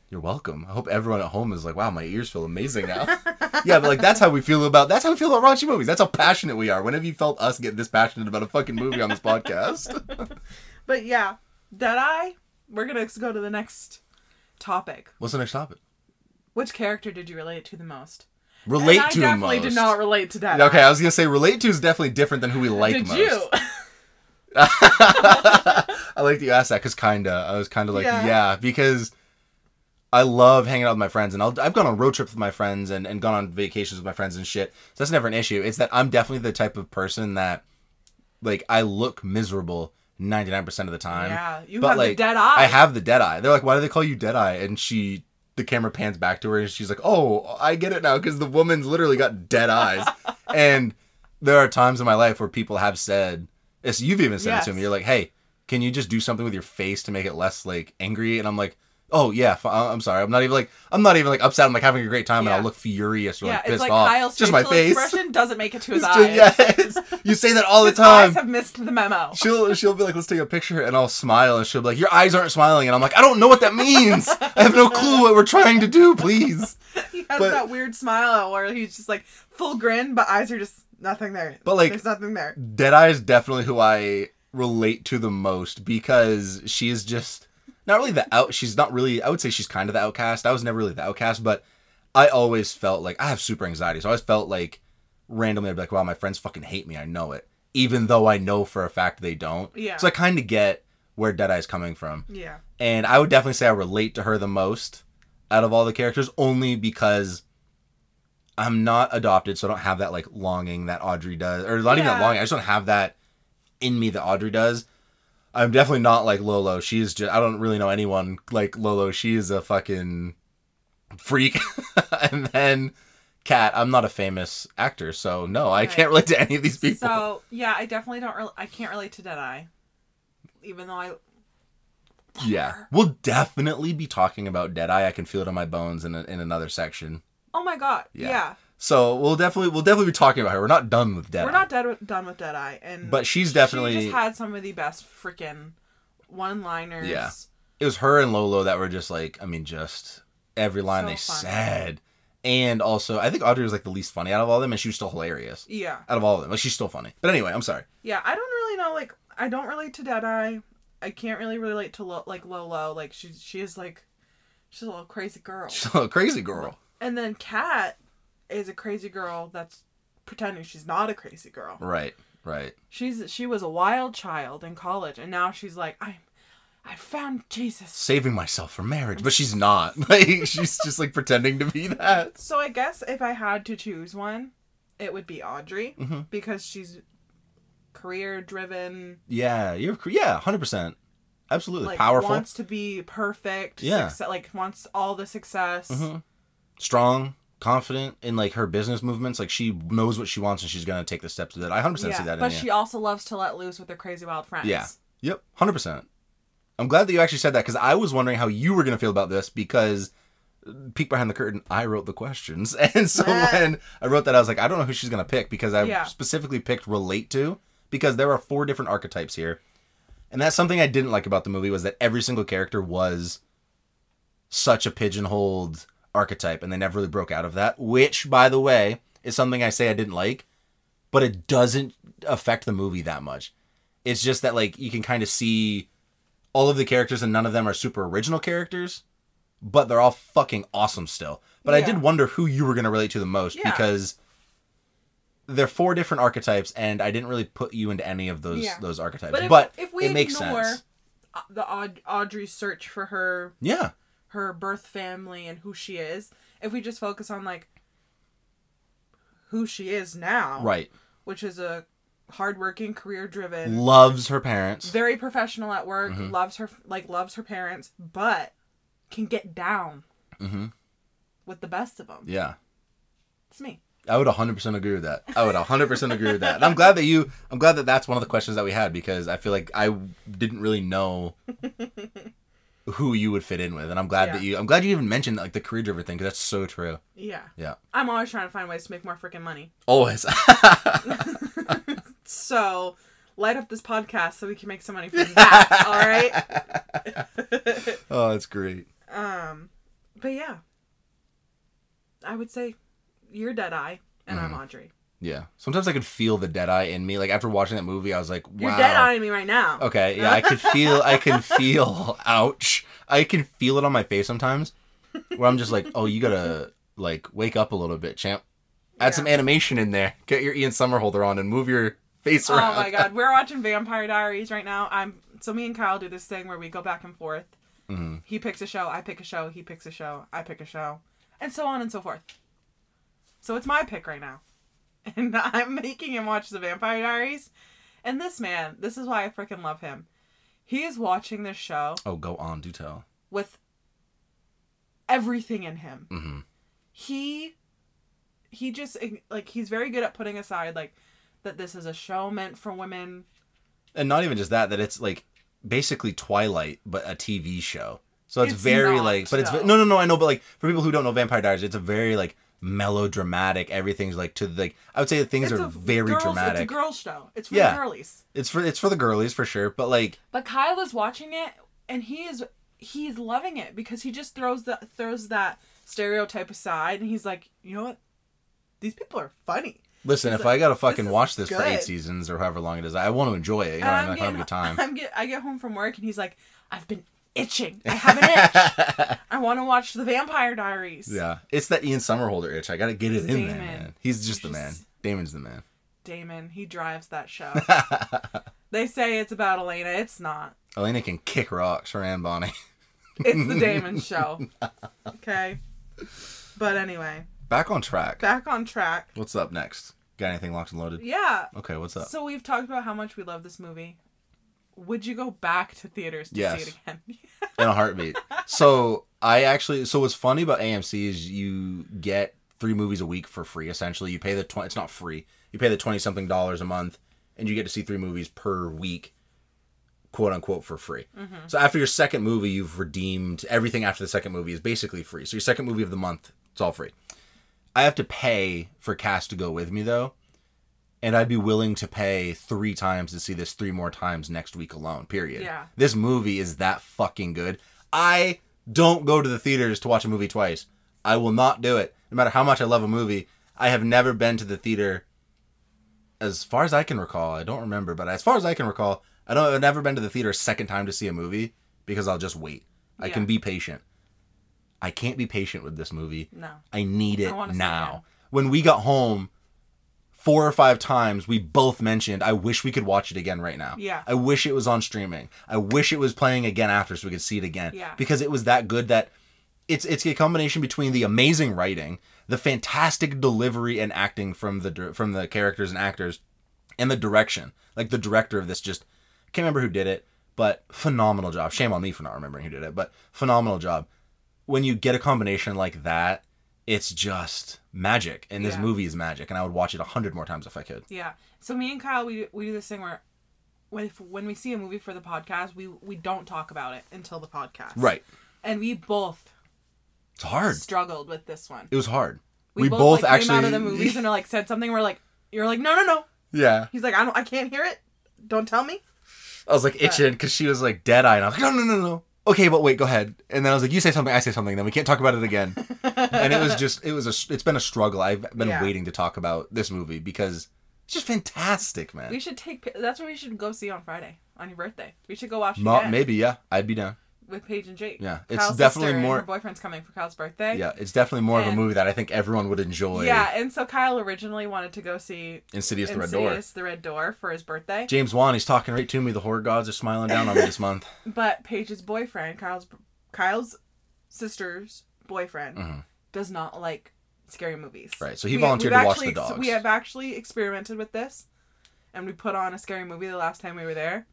You're welcome. I hope everyone at home is like, wow, my ears feel amazing now. yeah, but like that's how we feel about that's how we feel about raunchy movies. That's how passionate we are. When have you felt us get this passionate about a fucking movie on this podcast? But yeah, Deadeye. We're gonna go to the next topic. What's the next topic? Which character did you relate to the most? Relate and I to definitely most. did not relate to Deadeye. Okay, I was gonna say relate to is definitely different than who we like did most. you? I like that you asked that because kinda. I was kind of like, Yeah. yeah. because I love hanging out with my friends, and I'll, I've gone on road trips with my friends and, and gone on vacations with my friends and shit. So that's never an issue. It's that I'm definitely the type of person that, like, I look miserable 99% of the time. Yeah, you but have the like, dead eye. I have the dead eye. They're like, why do they call you dead eye? And she, the camera pans back to her, and she's like, oh, I get it now because the woman's literally got dead eyes. and there are times in my life where people have said, it's, you've even said it to me. You're like, hey, can you just do something with your face to make it less like angry? And I'm like, Oh yeah, I- uh, I'm sorry. I'm not even like I'm not even like upset. I'm like having a great time, and I'll look furious or yeah, like it's pissed like off. Kyle's just my face. expression doesn't make it to his It's eyes. just- yes, you say that all the His eyes time. have missed the memo. She'll she'll be like, let's take a picture, and I'll smile, and she'll be like, your eyes aren't smiling, and I'm like, I don't know what that means. I have no clue what we're trying to do. Please. He has but- that weird smile where he's just like full grin, but eyes are just nothing there. But, like- there's nothing there. Deadeye is definitely who I relate to the most because she is just not really the out. She's not really. I would say she's kind of the outcast. I was never really the outcast, but I always felt like I have super anxiety, so I always felt like randomly I'd be like, "Wow, my friends fucking hate me. I know it," even though I know for a fact they don't. Yeah. So I kind of get where Deadeye is coming from, Yeah. and I would definitely say I relate to her the most out of all the characters, only because. I'm not adopted, so I don't have that like longing that Audrey does, or not even that longing. I just don't have that in me that Audrey does. I'm definitely not like Lolo. She's just I don't really know anyone like Lolo. She is a fucking freak. and then Kat, I'm not a famous actor, so no, I Right. can't relate to any of these people. So yeah, I definitely don't. Re- I can't relate to Deadeye, even though I. yeah, we'll definitely be talking about Deadeye. I can feel it in my bones in a, in another section. Oh my god. Yeah. Yeah. So we'll definitely we'll definitely be talking about her. We're not done with Deadeye. We're not dead with, done with Deadeye, and But she's definitely She just had some of the best freaking one-liners. Yeah. it was her and Lolo that were just like, I mean, just every line So they said. And also, I think Audrey was like the least funny out of all of them, and she was still hilarious Yeah. out of all of them. Like she's still funny. But anyway, I'm sorry. Yeah. I don't really know. Like, I don't relate to Deadeye. I can't really relate to Lo- like Lolo. Like, she she is like, she's a little crazy girl. She's a crazy girl. And then Kat is a crazy girl that's pretending she's not a crazy girl. Right, right. She's she was a wild child in college, and now she's like, I, I found Jesus. Saving myself for marriage, but she's not. Like she's just like pretending to be that. So I guess if I had to choose one, it would be Audrey Mm-hmm. because she's career driven, Yeah, you're yeah, hundred percent, absolutely like powerful, wants to be perfect, Yeah. succe- like wants all the success. Mhm. strong, confident in like her business movements. Like she knows what she wants, and she's gonna take the steps to that. I hundred percent see that. but in she you. also loves to let loose with her crazy wild friends. Yeah. Yep, hundred percent. I'm glad that you actually said that because I was wondering how you were gonna feel about this because peek behind the curtain, I wrote the questions, and so when I wrote that, I was like, I don't know who she's gonna pick because I Yeah. specifically picked relate to because there are four different archetypes here, and that's something I didn't like about the movie was that every single character was such a pigeonholed archetype, and they never really broke out of that. Which, by the way, is something I say I didn't like, but it doesn't affect the movie that much. It's just that like you can kind of see all of the characters and none of them are super original characters, but they're all fucking awesome still. But I did wonder who you were going to relate to the most Yeah. because they're four different archetypes and I didn't really put you into any of those Yeah. those archetypes. But But, if, if we it makes ignore sense. uh, the Aud- Audrey's search for her Yeah. Her birth family and who she is, if we just focus on like who she is now, Right. which is a hardworking, career driven, Loves her parents. very professional at work, Mm-hmm. loves her like loves her parents, but can get down Mhm. with the best of them. Yeah. It's me. I would 100% agree with that. I would 100% agree with that. And I'm glad that you I'm glad that that's one of the questions that we had because I feel like I didn't really know who you would fit in with and I'm glad that you I'm glad you even mentioned like the career driver thing cuz that's so true. Yeah. Yeah. I'm always trying to find ways to make more freaking money. Always. So light up this podcast so we can make some money from that. all right. oh, that's great. Um, but yeah, I would say you're Deadeye and Mm-hmm. I'm Audrey. Yeah. Sometimes I could feel the dead eye in me like after watching that movie I was like, wow. You're dead eyeing me right now. Okay, yeah, I could feel I can feel ouch. I can feel it on my face sometimes where I'm just like, "Oh, you got to like wake up a little bit, champ. Add some animation in there. Get your Ian Somerhalder on and move your face around. Oh my god, we're watching Vampire Diaries right now. I'm so me and Kyle do this thing where we go back and forth. Mm-hmm. He picks a show, I pick a show, he picks a show, I pick a show, and so on and so forth. So it's my pick right now, and I'm making him watch the Vampire Diaries. And this man, this is why I freaking love him. He is watching this show Oh, go on, do tell. with everything in him. Mhm. He he just like he's very good at putting aside like that this is a show meant for women. And not even just that that it's like basically Twilight but a TV show. So it's, It's very not, like, but it's no, no, no. I know, but like for people who don't know Vampire Diaries, it's a very like melodramatic. Everything's like to the. like I would say that things It's are a very girls- dramatic. It's a girls' show. It's for Yeah. the girlies. It's for it's for the girlies for sure, but like But Kyle is watching it, and he is he's loving it because he just throws the throws that stereotype aside, and he's like, you know what? These people are funny. listen, He's if like, I gotta fucking is watch this for eight seasons or however long it is, I want to enjoy it. You know, And I'm like having a good time. I'm get I get home from work, and he's like, I've been itching. I have an itch. I want to watch the Vampire Diaries. Yeah, it's that Ian Somerhalder itch. I gotta get it It's in there, man. He's just the man. Damon's the man. Damon, he drives that show. they say it's about Elena. It's not. Elena can kick rocks, her and Bonnie. It's the Damon show. Okay. But anyway, Back on track. back on track. What's up next? Got anything locked and loaded? Yeah. Okay, what's up? So we've talked about how much we love this movie. Would you go back to theaters to Yes. see it again? in a heartbeat. So I actually, so what's funny about AMC is you get three movies a week for free. Essentially, you pay the twenty. It's not free. You pay the twenty something dollars a month, and you get to see three movies per week, quote unquote, for free. Mm-hmm. So after your second movie, you've redeemed everything. After the second movie is basically free. So your second movie of the month, it's all free. I have to pay for Kas to go with me though. And I'd be willing to pay three times to see this three more times next week alone. Period. Yeah. This movie is that fucking good. I don't go to the theaters to watch a movie twice. I will not do it. No matter how much I love a movie, I have never been to the theater as far as I can recall. I don't remember, but as far as I can recall, I don't I've never been to the theater a second time to see a movie because I'll just wait. Yeah. I can be patient. I can't be patient with this movie. No. I need it I now. When we got home, four or five times, we both mentioned, I wish we could watch it again right now. Yeah. I wish it was on streaming. I wish it was playing again after so we could see it again. Yeah. Because it was that good that it's it's a combination between the amazing writing, the fantastic delivery and acting from the from the characters and actors, and the direction. Like the director of this just can't remember who did it, but phenomenal job. Shame on me for not remembering who did it, but phenomenal job. When you get a combination like that, it's just magic, and this Yeah. movie is magic, and I would watch it a hundred more times if I could. Yeah. So me and Kyle, we we do this thing where, when if, when we see a movie for the podcast, we we don't talk about it until the podcast. Right. And we both It's hard. struggled with this one. It was hard. We, We, both, both, like, actually came out of the movies and like said something. We're like, you're like, no, no, no. yeah. He's like, I don't, I can't hear it. Don't tell me. I was like itching because she was like dead eye, and I was like, no, no, no, no. Okay, but wait, go ahead. And then I was like, you say something, I say something, then we can't talk about it again. and it was just, it was a, it's been a struggle. I've been Yeah. waiting to talk about this movie because it's just fantastic, man. We should take, that's what we should go see on Friday on your birthday. We should go watch it Ma- maybe, yeah, I'd be down. With Paige and Jake. Yeah, it's Kyle's definitely more- Her boyfriend's coming for Kyle's birthday. Yeah, it's definitely more of a movie that I think everyone would enjoy. Yeah, and so Kyle originally wanted to go see Insidious the Red Door. Insidious the Red Door for his birthday, James Wan, he's talking right to me. The horror gods are smiling down on me this month. but Paige's boyfriend, Kyle's Kyle's sister's boyfriend, does not like scary movies. Mm-hmm. Right, so he We- volunteered to watch the dogs. We have actually experimented with this, and we put on a scary movie the last time we were there.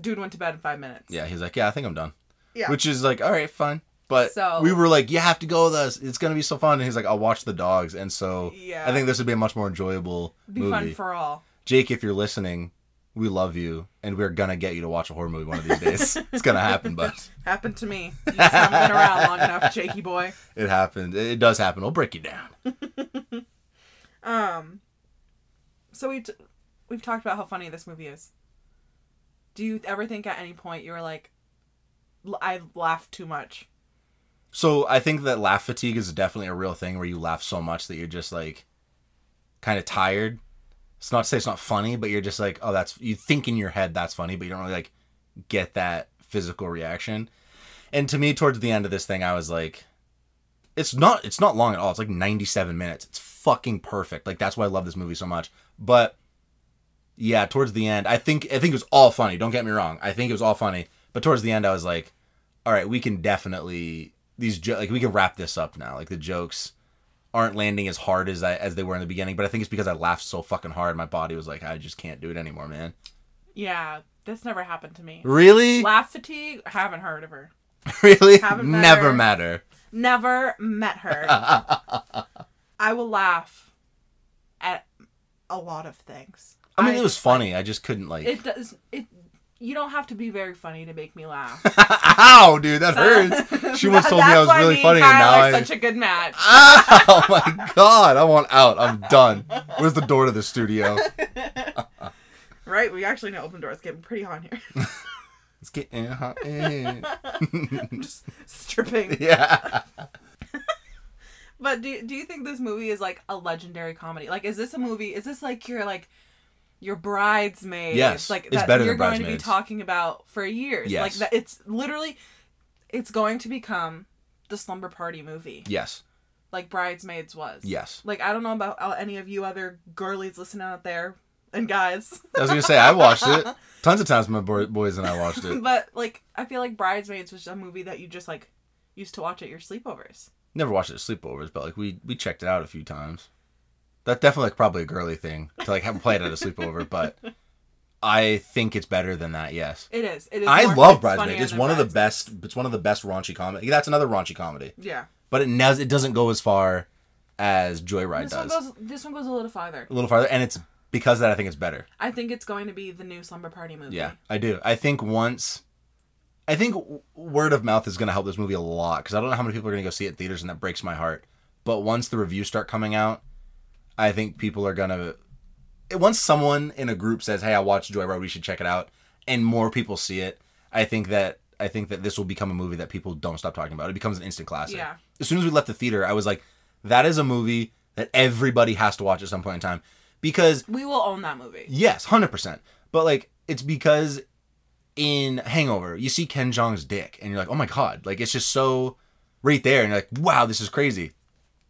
Dude went to bed in five minutes. Yeah, he's like, yeah, I think I'm done. Yeah. Which is like, all right, fine. But So- we were like, you have to go with us. It's gonna be so fun. And he's like, I'll watch the dogs. And so Yeah. I think this would be a much more enjoyable be movie. fun for all. Jake, if you're listening, we love you, and we're gonna get you to watch a horror movie one of these days. it's gonna happen, but Happened to me. You just haven't been around long enough, Jakey boy. it happened. It does happen. We'll break you down. Um, so we t- we've talked about how funny this movie is. Do you ever think at any point you were like, I laughed too much? So I think that laugh fatigue is definitely a real thing where you laugh so much that you're just like kind of tired. It's not to say it's not funny, but you're just like, oh, that's you think in your head that's funny, but you don't really like get that physical reaction. And to me, towards the end of this thing, I was like, it's not it's not long at all. It's like 97 minutes. It's fucking perfect. Like that's why I love this movie so much. But yeah, towards the end, I think I think it was all funny. Don't get me wrong. I think it was all funny. But towards the end, I was like, all right, we can definitely these jo- like we can wrap this up now. Like the jokes aren't landing as hard as I as they were in the beginning. But I think it's because I laughed so fucking hard. My body was like, I just can't do it anymore, man. Yeah, this never happened to me. Really, Laugh fatigue? Haven't heard of her. really, Haven't met never her. matter. Never met her. I will laugh at a lot of things. I mean, it was funny. I just couldn't like. It does. It You don't have to be very funny to make me laugh. Ow, dude, that hurts. She once told me I was really me funny, and and now I. such a good match. Oh my god, I want out. I'm done. Where's the door to the studio? Right? We actually know open door. It's getting pretty hot in here. It's getting hot. in. Stripping. yeah. But do do you think this movie is like a legendary comedy? Like, is this a movie? Is this like your like your bridesmaids? Yes, like that you're going to be talking about for years. Yes. Like that, it's literally, it's going to become the slumber party movie, Yes. like Bridesmaids was. Yes. Like I don't know about any of you other girlies listening out there and guys, I was gonna say I watched it tons of times. My boy- boys and I watched it. but like I feel like Bridesmaids was a movie that you just like used to watch at your sleepovers. Never watched it at sleepovers, but like we we checked it out a few times. That's definitely like probably a girly thing to like have play it at a sleepover, but I think it's better than that. Yes. It is. It is. I more- love it's Bridesmaids. It's one of the best. It's one of the best raunchy comedy. That's another raunchy comedy, Yeah. but it ne- it doesn't go as far as Joy Ride This does. one goes. This one goes a little farther. a little farther, and it's because of that I think it's better. I think it's going to be the new slumber party movie. Yeah, I do. I think once, I think word of mouth is going to help this movie a lot because I don't know how many people are going to go see it in theaters, and that breaks my heart. But once the reviews start coming out, I think people are to. Once someone in a group says, "Hey, I watched Joy Ride, we should check it out," and more people see it, I think that I think that this will become a movie that people don't stop talking about. It becomes an instant classic. Yeah. As soon as we left the theater, I was like, "That is a movie that everybody has to watch at some point in time," because We will own that movie. Yes, hundred percent. But like, it's because in Hangover, you see Ken Jeong's dick, and you're like, oh my god, like it's just so right there, and you're like, wow, this is crazy.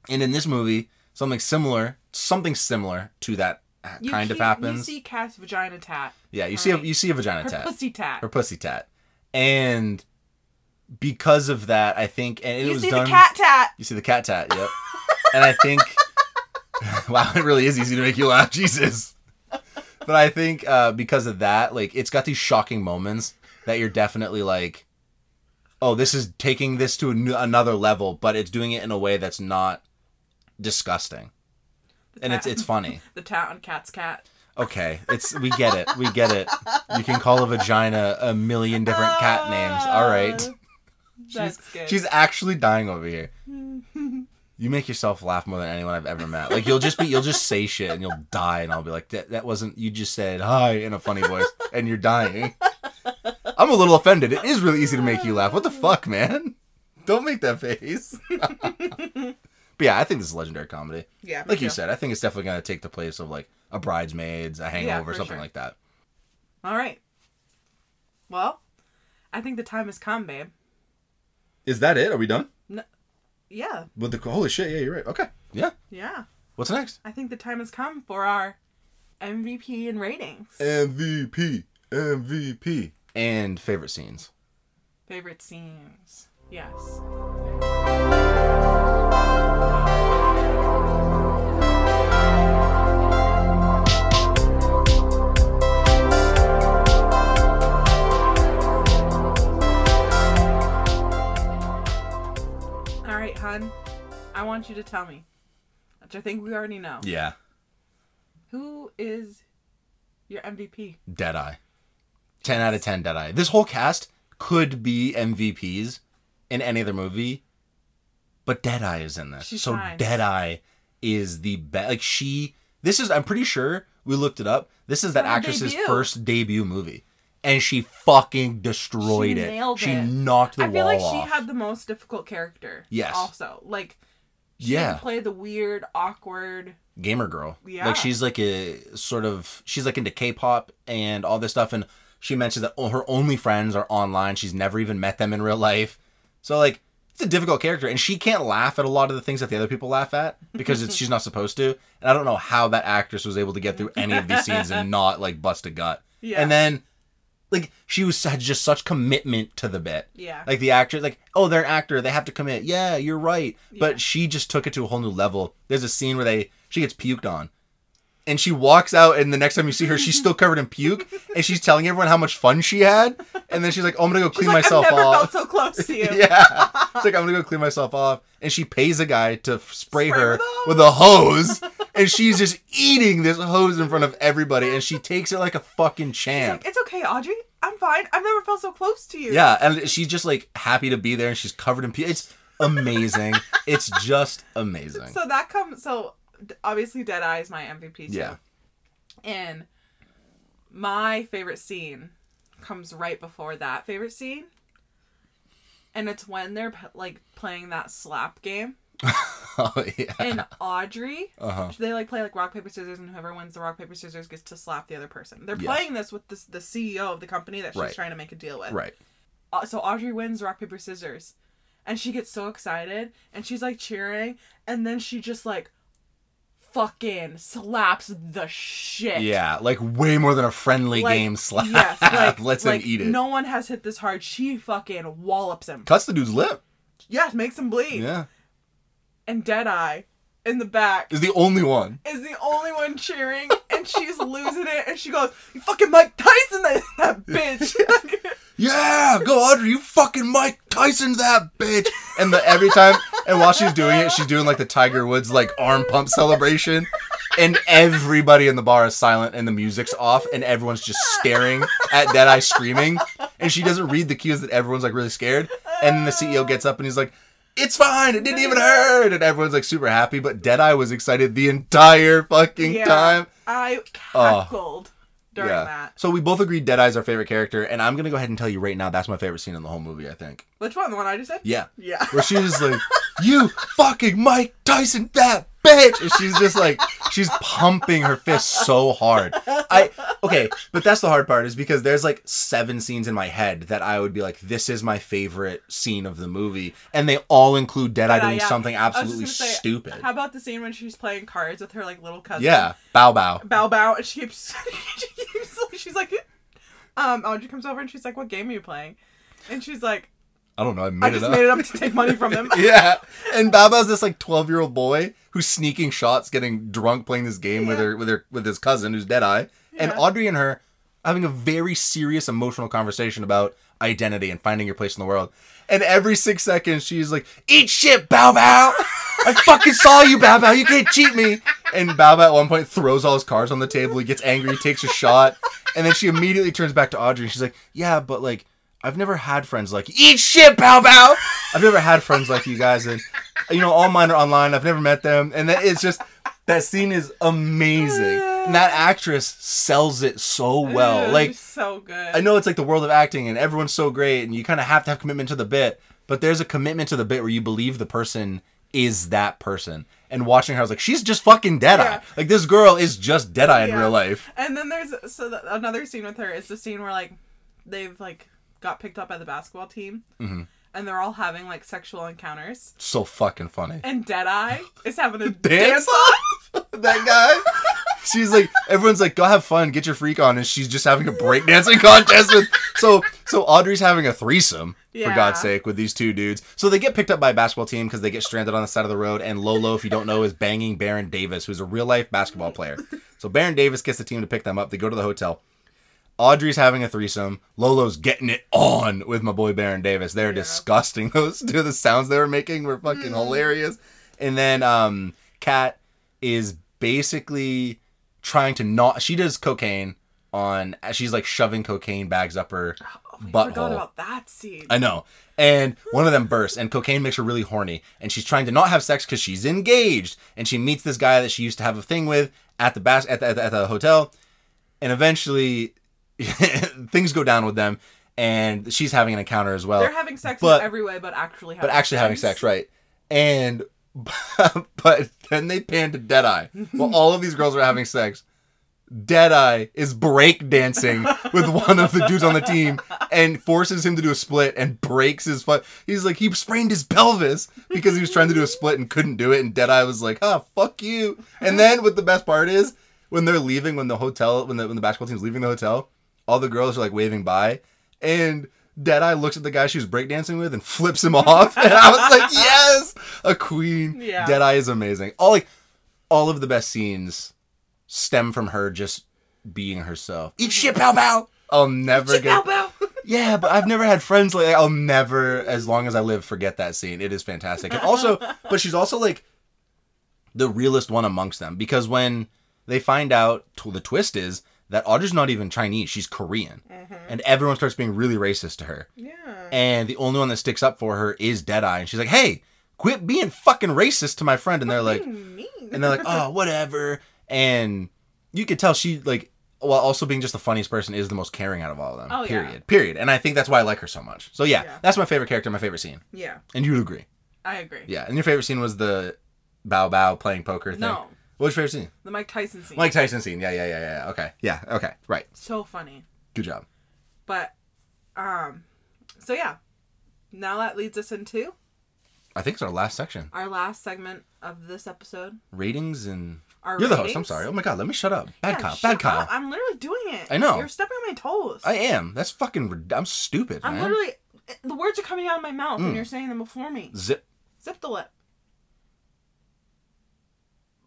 And in this movie, something similar, something similar to that uh, You kind of happens. You see Cass vagina tat. yeah, you see a you see a vagina Her tat, pussy tat. her pussy tat, and because of that, I think, and it you was see done. the cat tat. You see the cat tat, yep. and I think, wow, it really is easy to make you laugh, Jesus. But I think uh, because of that, like, it's got these shocking moments that you're definitely like, oh, this is taking this to another level, but it's doing it in a way that's not disgusting, and it's it's funny. The tat on cat's cat. Okay, it's we get it, we get it. You can call a vagina a million different cat names. All right. Oh, that's good. She's actually dying over here. You make yourself laugh more than anyone I've ever met. Like you'll just be, you'll just say shit and you'll die, and I'll be like, that, that wasn't. You just said hi in a funny voice, and you're dying. I'm a little offended. It is really easy to make you laugh. What the fuck, man? Don't make that face. but yeah, I think this is legendary comedy. Yeah, like you too. said, I think it's definitely gonna take the place of like a Bridesmaids, a Hangover, for something sure. like that. All right. Well, I think the time has come, babe. Is that it? Are we done No. Yeah. with the? Holy shit! Yeah, you're right. Okay. Yeah. Yeah. What's next? I think the time has come for our MVP and ratings. MVP, MVP, and favorite scenes. Favorite scenes. Yes. Want you to tell me, which I think we already know. Yeah, Who is your MVP? Deadeye. Ten out of ten, Deadeye. This whole cast could be MVPs in any other movie, but Deadeye is in this. She so shines. Deadeye is the best. Like she, this is. I'm pretty sure we looked it up. This is that Her actress's debut. first debut movie, and she fucking destroyed She it. she knocked the I feel wall like she had the most difficult character. Yes. Also, like she Yeah. play the weird, awkward. gamer girl. Yeah. Like she's like a sort of she's like into K-pop and all this stuff and she mentions that her only friends are online. She's never even met them in real life. So like it's a difficult character and she can't laugh at a lot of the things that the other people laugh at because it's, she's not supposed to. And I don't know how that actress was able to get through any of these scenes and not like bust a gut. Yeah. And then like she was had just such commitment to the bit. Yeah. Like the actor, like, oh, they're an actor, they have to commit. Yeah, you're right. Yeah. But she just took it to a whole new level. There's a scene where they she gets puked on. And she walks out and the next time you see her, she's still covered in puke and she's telling everyone how much fun she had. And then she's like, Oh, I'm gonna go clean like, myself I've never off. felt so close to you. yeah. It's like I'm gonna go clean myself off. And she pays a guy to spray, Spray her with a hose. and she's just eating this hose in front of everybody and she takes it like a fucking champ. like, it's okay, Audrey. I'm fine. I've never felt so close to you. Yeah, and she's just like happy to be there, and she's covered in puke It's amazing. it's just amazing. So that comes. So obviously, Deadeye is my MVP. Too. yeah. And my favorite scene comes right before that favorite scene. And it's when they're like playing that slap game. Oh yeah. And Audrey, Uh-huh. they like play like rock paper scissors, and whoever wins the rock paper scissors gets to slap the other person. They're Yes. playing this with this, the CEO of the company that she's Right. trying to make a deal with. Right. Uh, so Audrey wins rock paper scissors, and she gets so excited, and she's like cheering, and then she just like fucking slaps the shit. Yeah, like way more than a friendly Like, game slap. Yes, like Let's like, him eat it. No one has hit this hard. She fucking wallops him. Cuts the dude's lip. Yes, makes him bleed. Yeah. And Deadeye in the back Is the only one. is the only one cheering, and she's losing it, and she goes, "You fucking Mike Tyson, that, that bitch." Yeah, go Audrey, you fucking Mike Tyson that bitch. And the every time and while she's doing it, she's doing like the Tiger Woods like arm pump celebration. And everybody in the bar is silent and the music's off and everyone's just staring at Deadeye screaming. And she doesn't read the cues that everyone's like really scared. And then the CEO gets up and he's like, It's fine, it didn't even hurt. And everyone's like super happy, but Deadeye was excited the entire fucking yeah, time. I Oh. cackled during that. So we both agreed Deadeye's our favorite character, and I'm gonna go ahead and tell you right now that's my favorite scene in the whole movie. I think. Which one? The one I just said? Yeah. Yeah. Where she's like, "You fucking Mike Tyson, that bitch," and she's just like, she's pumping her fist so hard. I okay, but that's the hard part is because there's like seven scenes in my head that I would be like, "This is my favorite scene of the movie," and they all include Deadeye Yeah, doing yeah. something I was just absolutely say, stupid. How about the scene when she's playing cards with her like little cousin? yeah, bow bow. Bow bow, and she keeps, she keeps she's like, um, Audrey comes over and she's like, "What game are you playing?" And she's like, I don't know. I made "I it just up. made it up to take money from them." yeah. And Baba's this like twelve year old boy who's sneaking shots, getting drunk, playing this game with Yeah. her with her with his cousin who's Deadeye, and Yeah. Audrey and her having a very serious emotional conversation about identity and finding your place in the world. And every six seconds she's like, "Eat shit, Bow Bow! I fucking saw you, Bow Bow. You can't cheat me." And Bow Bow at one point throws all his cards on the table. He gets angry, takes a shot, and then she immediately turns back to Audrey and she's like, "Yeah, but like." I've never had friends like eat shit, bow bow. I've never had friends like you guys, and you know all mine are online. I've never met them, and that it's just that scene is amazing, and that actress sells it so well. Ugh, Like so good. I know it's like the world of acting, and everyone's so great, and you kind of have to have commitment to the bit, but there's a commitment to the bit where you believe the person is that person. And watching her, I was like, she's just fucking Deadeye. Yeah. Like this girl is just Deadeye in real life. And then there's so the, another scene with her is the scene where like they've like got picked up by the basketball team, Mm-hmm. and they're all having like sexual encounters, So fucking funny. and Deadeye is having a dance off. that guy. She's like, everyone's like, go have fun, get your freak on, and she's just having a breakdancing contest with. So, so Audrey's having a threesome for God's sake with these two dudes. So they get picked up by a basketball team because they get stranded on the side of the road, and Lolo, if you don't know, is banging Baron Davis, who's a real life basketball player. So Baron Davis gets the team to pick them up. They go to the hotel. Audrey's having a threesome. Lolo's getting it on with my boy Baron Davis. They're disgusting. Those two, the sounds they were making were fucking hilarious. And then um, Kat is basically trying to not. She does cocaine on. She's like shoving cocaine bags up her I forgot butthole. about that scene. I know. And one of them bursts, and cocaine makes her really horny. And she's trying to not have sex because she's engaged. And she meets this guy that she used to have a thing with at the bas- at the, at the, at the hotel. And eventually, things go down with them, and she's having an encounter as well. They're having sex but- in every way, but actually having but actually having sex, right? And but then they pan to Deadeye. While all of these girls are having sex, Deadeye is break dancing with one of the dudes on the team and forces him to do a split and breaks his foot. He's like he sprained his pelvis because he was trying to do a split and couldn't do it. And Deadeye was like, "Ah, fuck you." And then what the best part is when they're leaving, when the hotel, when the when the basketball team's leaving the hotel, all the girls are like waving by, and Deadeye looks at the guy she was breakdancing with and flips him off. And I was like, yes, a queen. Yeah. Deadeye is amazing. All like all of the best scenes stem from her just being herself. Eat shit, bow bow. I'll never get. Bow bow. Yeah, but I've never had friends like I'll never, as long as I live, forget that scene. It is fantastic. And also, but she's also like the realest one amongst them because when They find out the twist is that Audra's not even Chinese; she's Korean, mm-hmm. and everyone starts being really racist to her. Yeah. And the only one that sticks up for her is Deadeye, and she's like, "Hey, quit being fucking racist to my friend." And they're like, mean. and they're like, "Oh, whatever." And you could tell she like, while also being just the funniest person, is the most caring out of all of them. Oh, yeah. period. Period. And I think that's why I like her so much. So yeah, Yeah. that's my favorite character, my favorite scene. yeah, And you'd agree. I agree. Yeah. And your favorite scene was the Bow Bow playing poker thing. No. Your favorite scene? The Mike Tyson scene. Mike Tyson scene. Yeah, yeah, yeah, yeah. Okay. Yeah. Okay. Right. so funny. Good job. But um so yeah. Now that leads us into I think it's our last section. our last segment of this episode. Ratings and. Our You're the host. I'm sorry. Oh my god. Let me shut up. Bad Yeah, cop. Bad cop. up. I'm literally doing it. I know. You're stepping on my toes. I am. That's fucking. I'm stupid, I'm man. literally the words are coming out of my mouth Mm. and you're saying them before me. Zip. Zip the lip.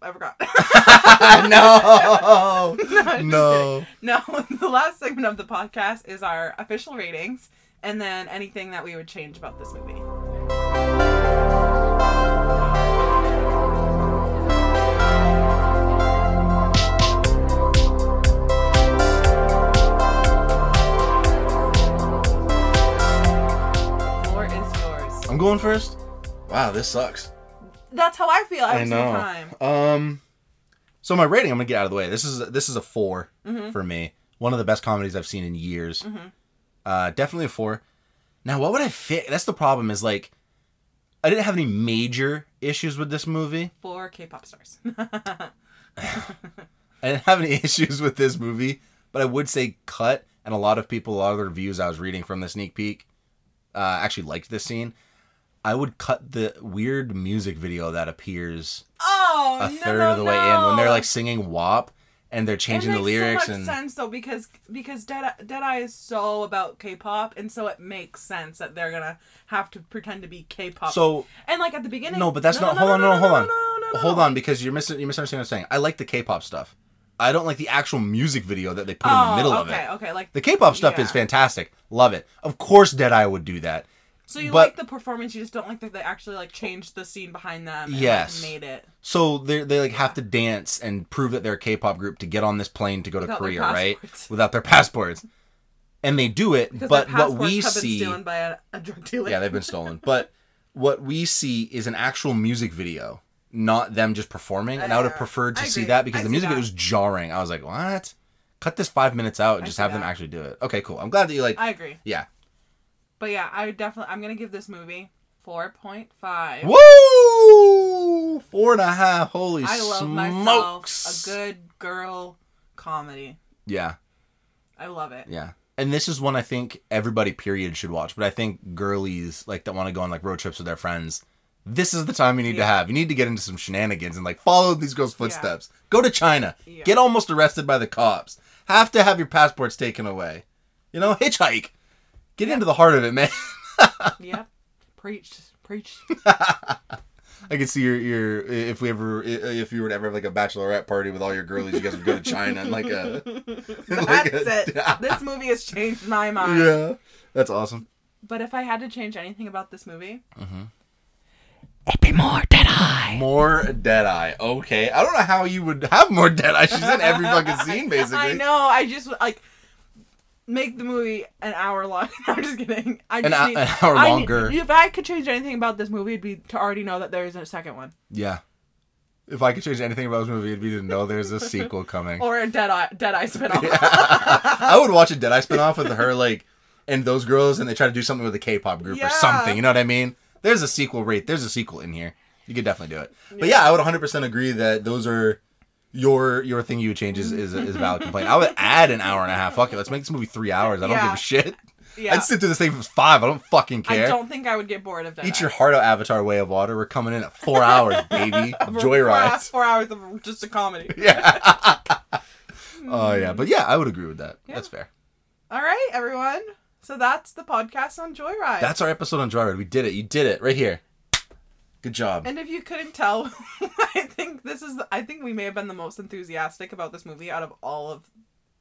I forgot. no. just no. no, the last segment of the podcast is our official ratings and then anything that we would change about this movie. The floor is yours. I'm going first. Wow, this sucks. That's how I feel every I single know. time. Um, so my rating, I'm gonna get out of the way. This is this is a 4 Mm-hmm. for me. One of the best comedies I've seen in years. Uh, definitely a four. Now, what would I fit? That's the problem. Is like, I didn't have any major issues with this movie. For K-pop stars. I didn't have any issues with this movie, but I would say cut. And a lot of people, a lot of the reviews I was reading from the sneak peek, uh, actually liked this scene. I would cut the weird music video that appears oh, a third no, of the way in when they're like singing WAP and they're changing the lyrics so and sense though because because Dead Deadeye is so about K-pop and so it makes sense that they're gonna have to pretend to be K-pop. so and like at the beginning. no, but that's no, not. no, hold no, on, no, no, no, hold no, on, no, no, no, hold on, because you're missing you misunderstanding what I'm saying. I like the K-pop stuff. I don't like the actual music video that they put in the Oh, middle of okay, it. okay, like The K-pop stuff Yeah. is fantastic. Love it. Of course, Deadeye would do that. So you but- like the performance, you just don't like that they actually like changed the scene behind them. And, Yes. like, made it. So they they like have to dance and prove that they're a K-pop group to get on this plane to go to Without their Korea, right? Without their passports, and they do it. Because but what we see, stolen by a, a drug dealer. yeah, they've been stolen. But what we see is an actual music video, not them just performing. And I would have preferred to see that because I the music video was jarring. I was like, what? Cut this five minutes out and I just have them actually do it. Okay, cool. I'm glad that you like. I agree. yeah. But yeah, I definitely. I'm gonna give this movie four point five. Woo! Four and a half. Holy smokes. I love smokes! myself a good girl comedy. Yeah. I love it. Yeah. And this is one I think everybody period should watch, but I think girlies like that want to go on like road trips with their friends. This is the time you need to have. You need to get into some shenanigans and like follow these girls' footsteps. Go to China. Yeah. Get almost arrested by the cops. Have to have your passports taken away. You know, hitchhike. Get into the heart of it, man. Yep. Preach. Preach. I can see your your if we ever if you were to ever have like a bachelorette party with all your girlies, you guys would go to China and like a like That's a- it. This movie has changed my mind. Yeah, that's awesome. But if I had to change anything about this movie, mm-hmm. It'd be More Deadeye. More deadeye. Okay. I don't know how you would have more Deadeye. She's in every fucking scene, basically. I know. I just like make the movie an hour long. I'm just kidding. I An just hou- need, an hour I need- longer. if I could change anything about this movie, it'd be to already know that there is a second one Yeah. If I could change anything about this movie, it'd be to know there's a sequel coming. or a Deadeye Dead Eye spinoff. I would watch a Dead Deadeye spinoff with her, like, and those girls, and they try to do something with a K-pop group Yeah. or something. You know what I mean? There's a sequel rate. There's a sequel in here. You could definitely do it. But yeah, I would 100% agree that those are your your thing you would change is, is, is a valid complaint. I would add an hour and a half. Fuck it. Let's make this movie three hours. I don't Yeah. give a shit. yeah. I'd sit through this thing was five. I don't fucking care. I don't think I would get bored of that. Eat your heart out, Avatar Way of Water. We're coming in at four hours, baby. For- Joy Ride. For, four hours of just a comedy. Yeah. Oh yeah, but yeah, I would agree with that. That's fair. All right, everyone. So that's the podcast on Joy Ride. That's our episode on Joyride. We did it. You did it right here. Good job. And if you couldn't tell, I think this is. I think we may have been the most enthusiastic about this movie out of all of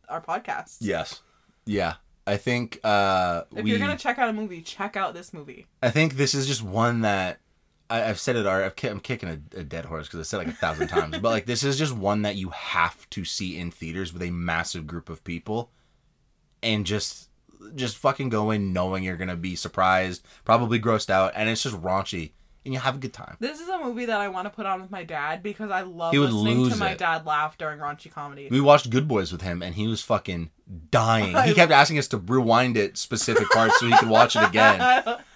our podcasts. yes. Yeah. I think uh If we you're gonna check out a movie, check out this movie. I think this is just one that I, I've said it. already. I've, ki- I'm kicking a, a dead horse because I said it like a thousand times. But like, this is just one that you have to see in theaters with a massive group of people, and just just fucking go in knowing you're gonna be surprised, probably grossed out, and it's just raunchy, and you have a good time. This is a movie that I want to put on with my dad because I love He would listening to lose my it. dad laugh during raunchy comedies. We watched Good Boys with him, and he was fucking dying. He kept asking us to rewind it specific parts so he could watch it again,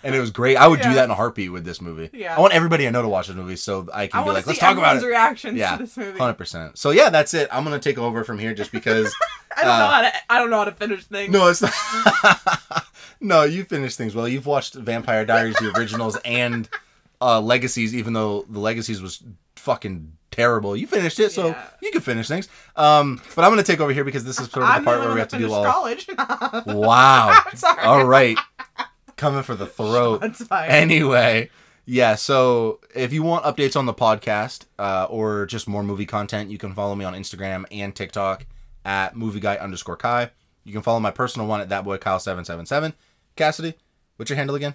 and it was great. I would do Yeah. that in a heartbeat with this movie. Yeah. I want everybody I know to watch this movie so I I can be want like, to let's see talk about everyone's it. reactions Yeah, to this movie. hundred percent. So yeah, that's it. I'm gonna take over from here just because. I don't know uh, how to. I don't know how to finish things. no, it's not. no, you finished things well. You've watched Vampire Diaries, the originals, and uh, Legacies, even though the Legacies was fucking terrible. You finished it, so Yeah. you can finish things. Um, but I'm gonna take over here because this is sort of I'm the part where we have to do all. college. Wow. Sorry. All right. Coming for the throat. That's fine. Anyway, yeah, so if you want updates on the podcast uh, or just more movie content, you can follow me on Instagram and TikTok at movie guy underscore Ky. You can follow my personal one at that boy Kyle777. Cassidy, what's your handle again?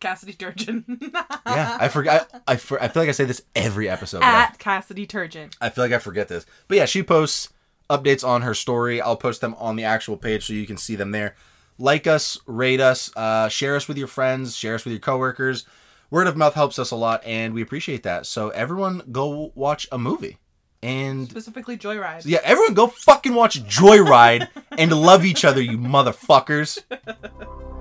Cassidy Turgeon. Yeah, I forgot. I, I, for, I feel like I say this every episode. but I- At Cassidy Turgeon. I feel like I forget this. But yeah, she posts updates on her story. I'll post them on the actual page so you can see them there. Like us, rate us, uh, share us with your friends, share us with your coworkers. Word of mouth helps us a lot, and we appreciate that. So everyone, go watch a movie, and Specifically Joy Ride. yeah, everyone go fucking watch Joy Ride and love each other, you motherfuckers.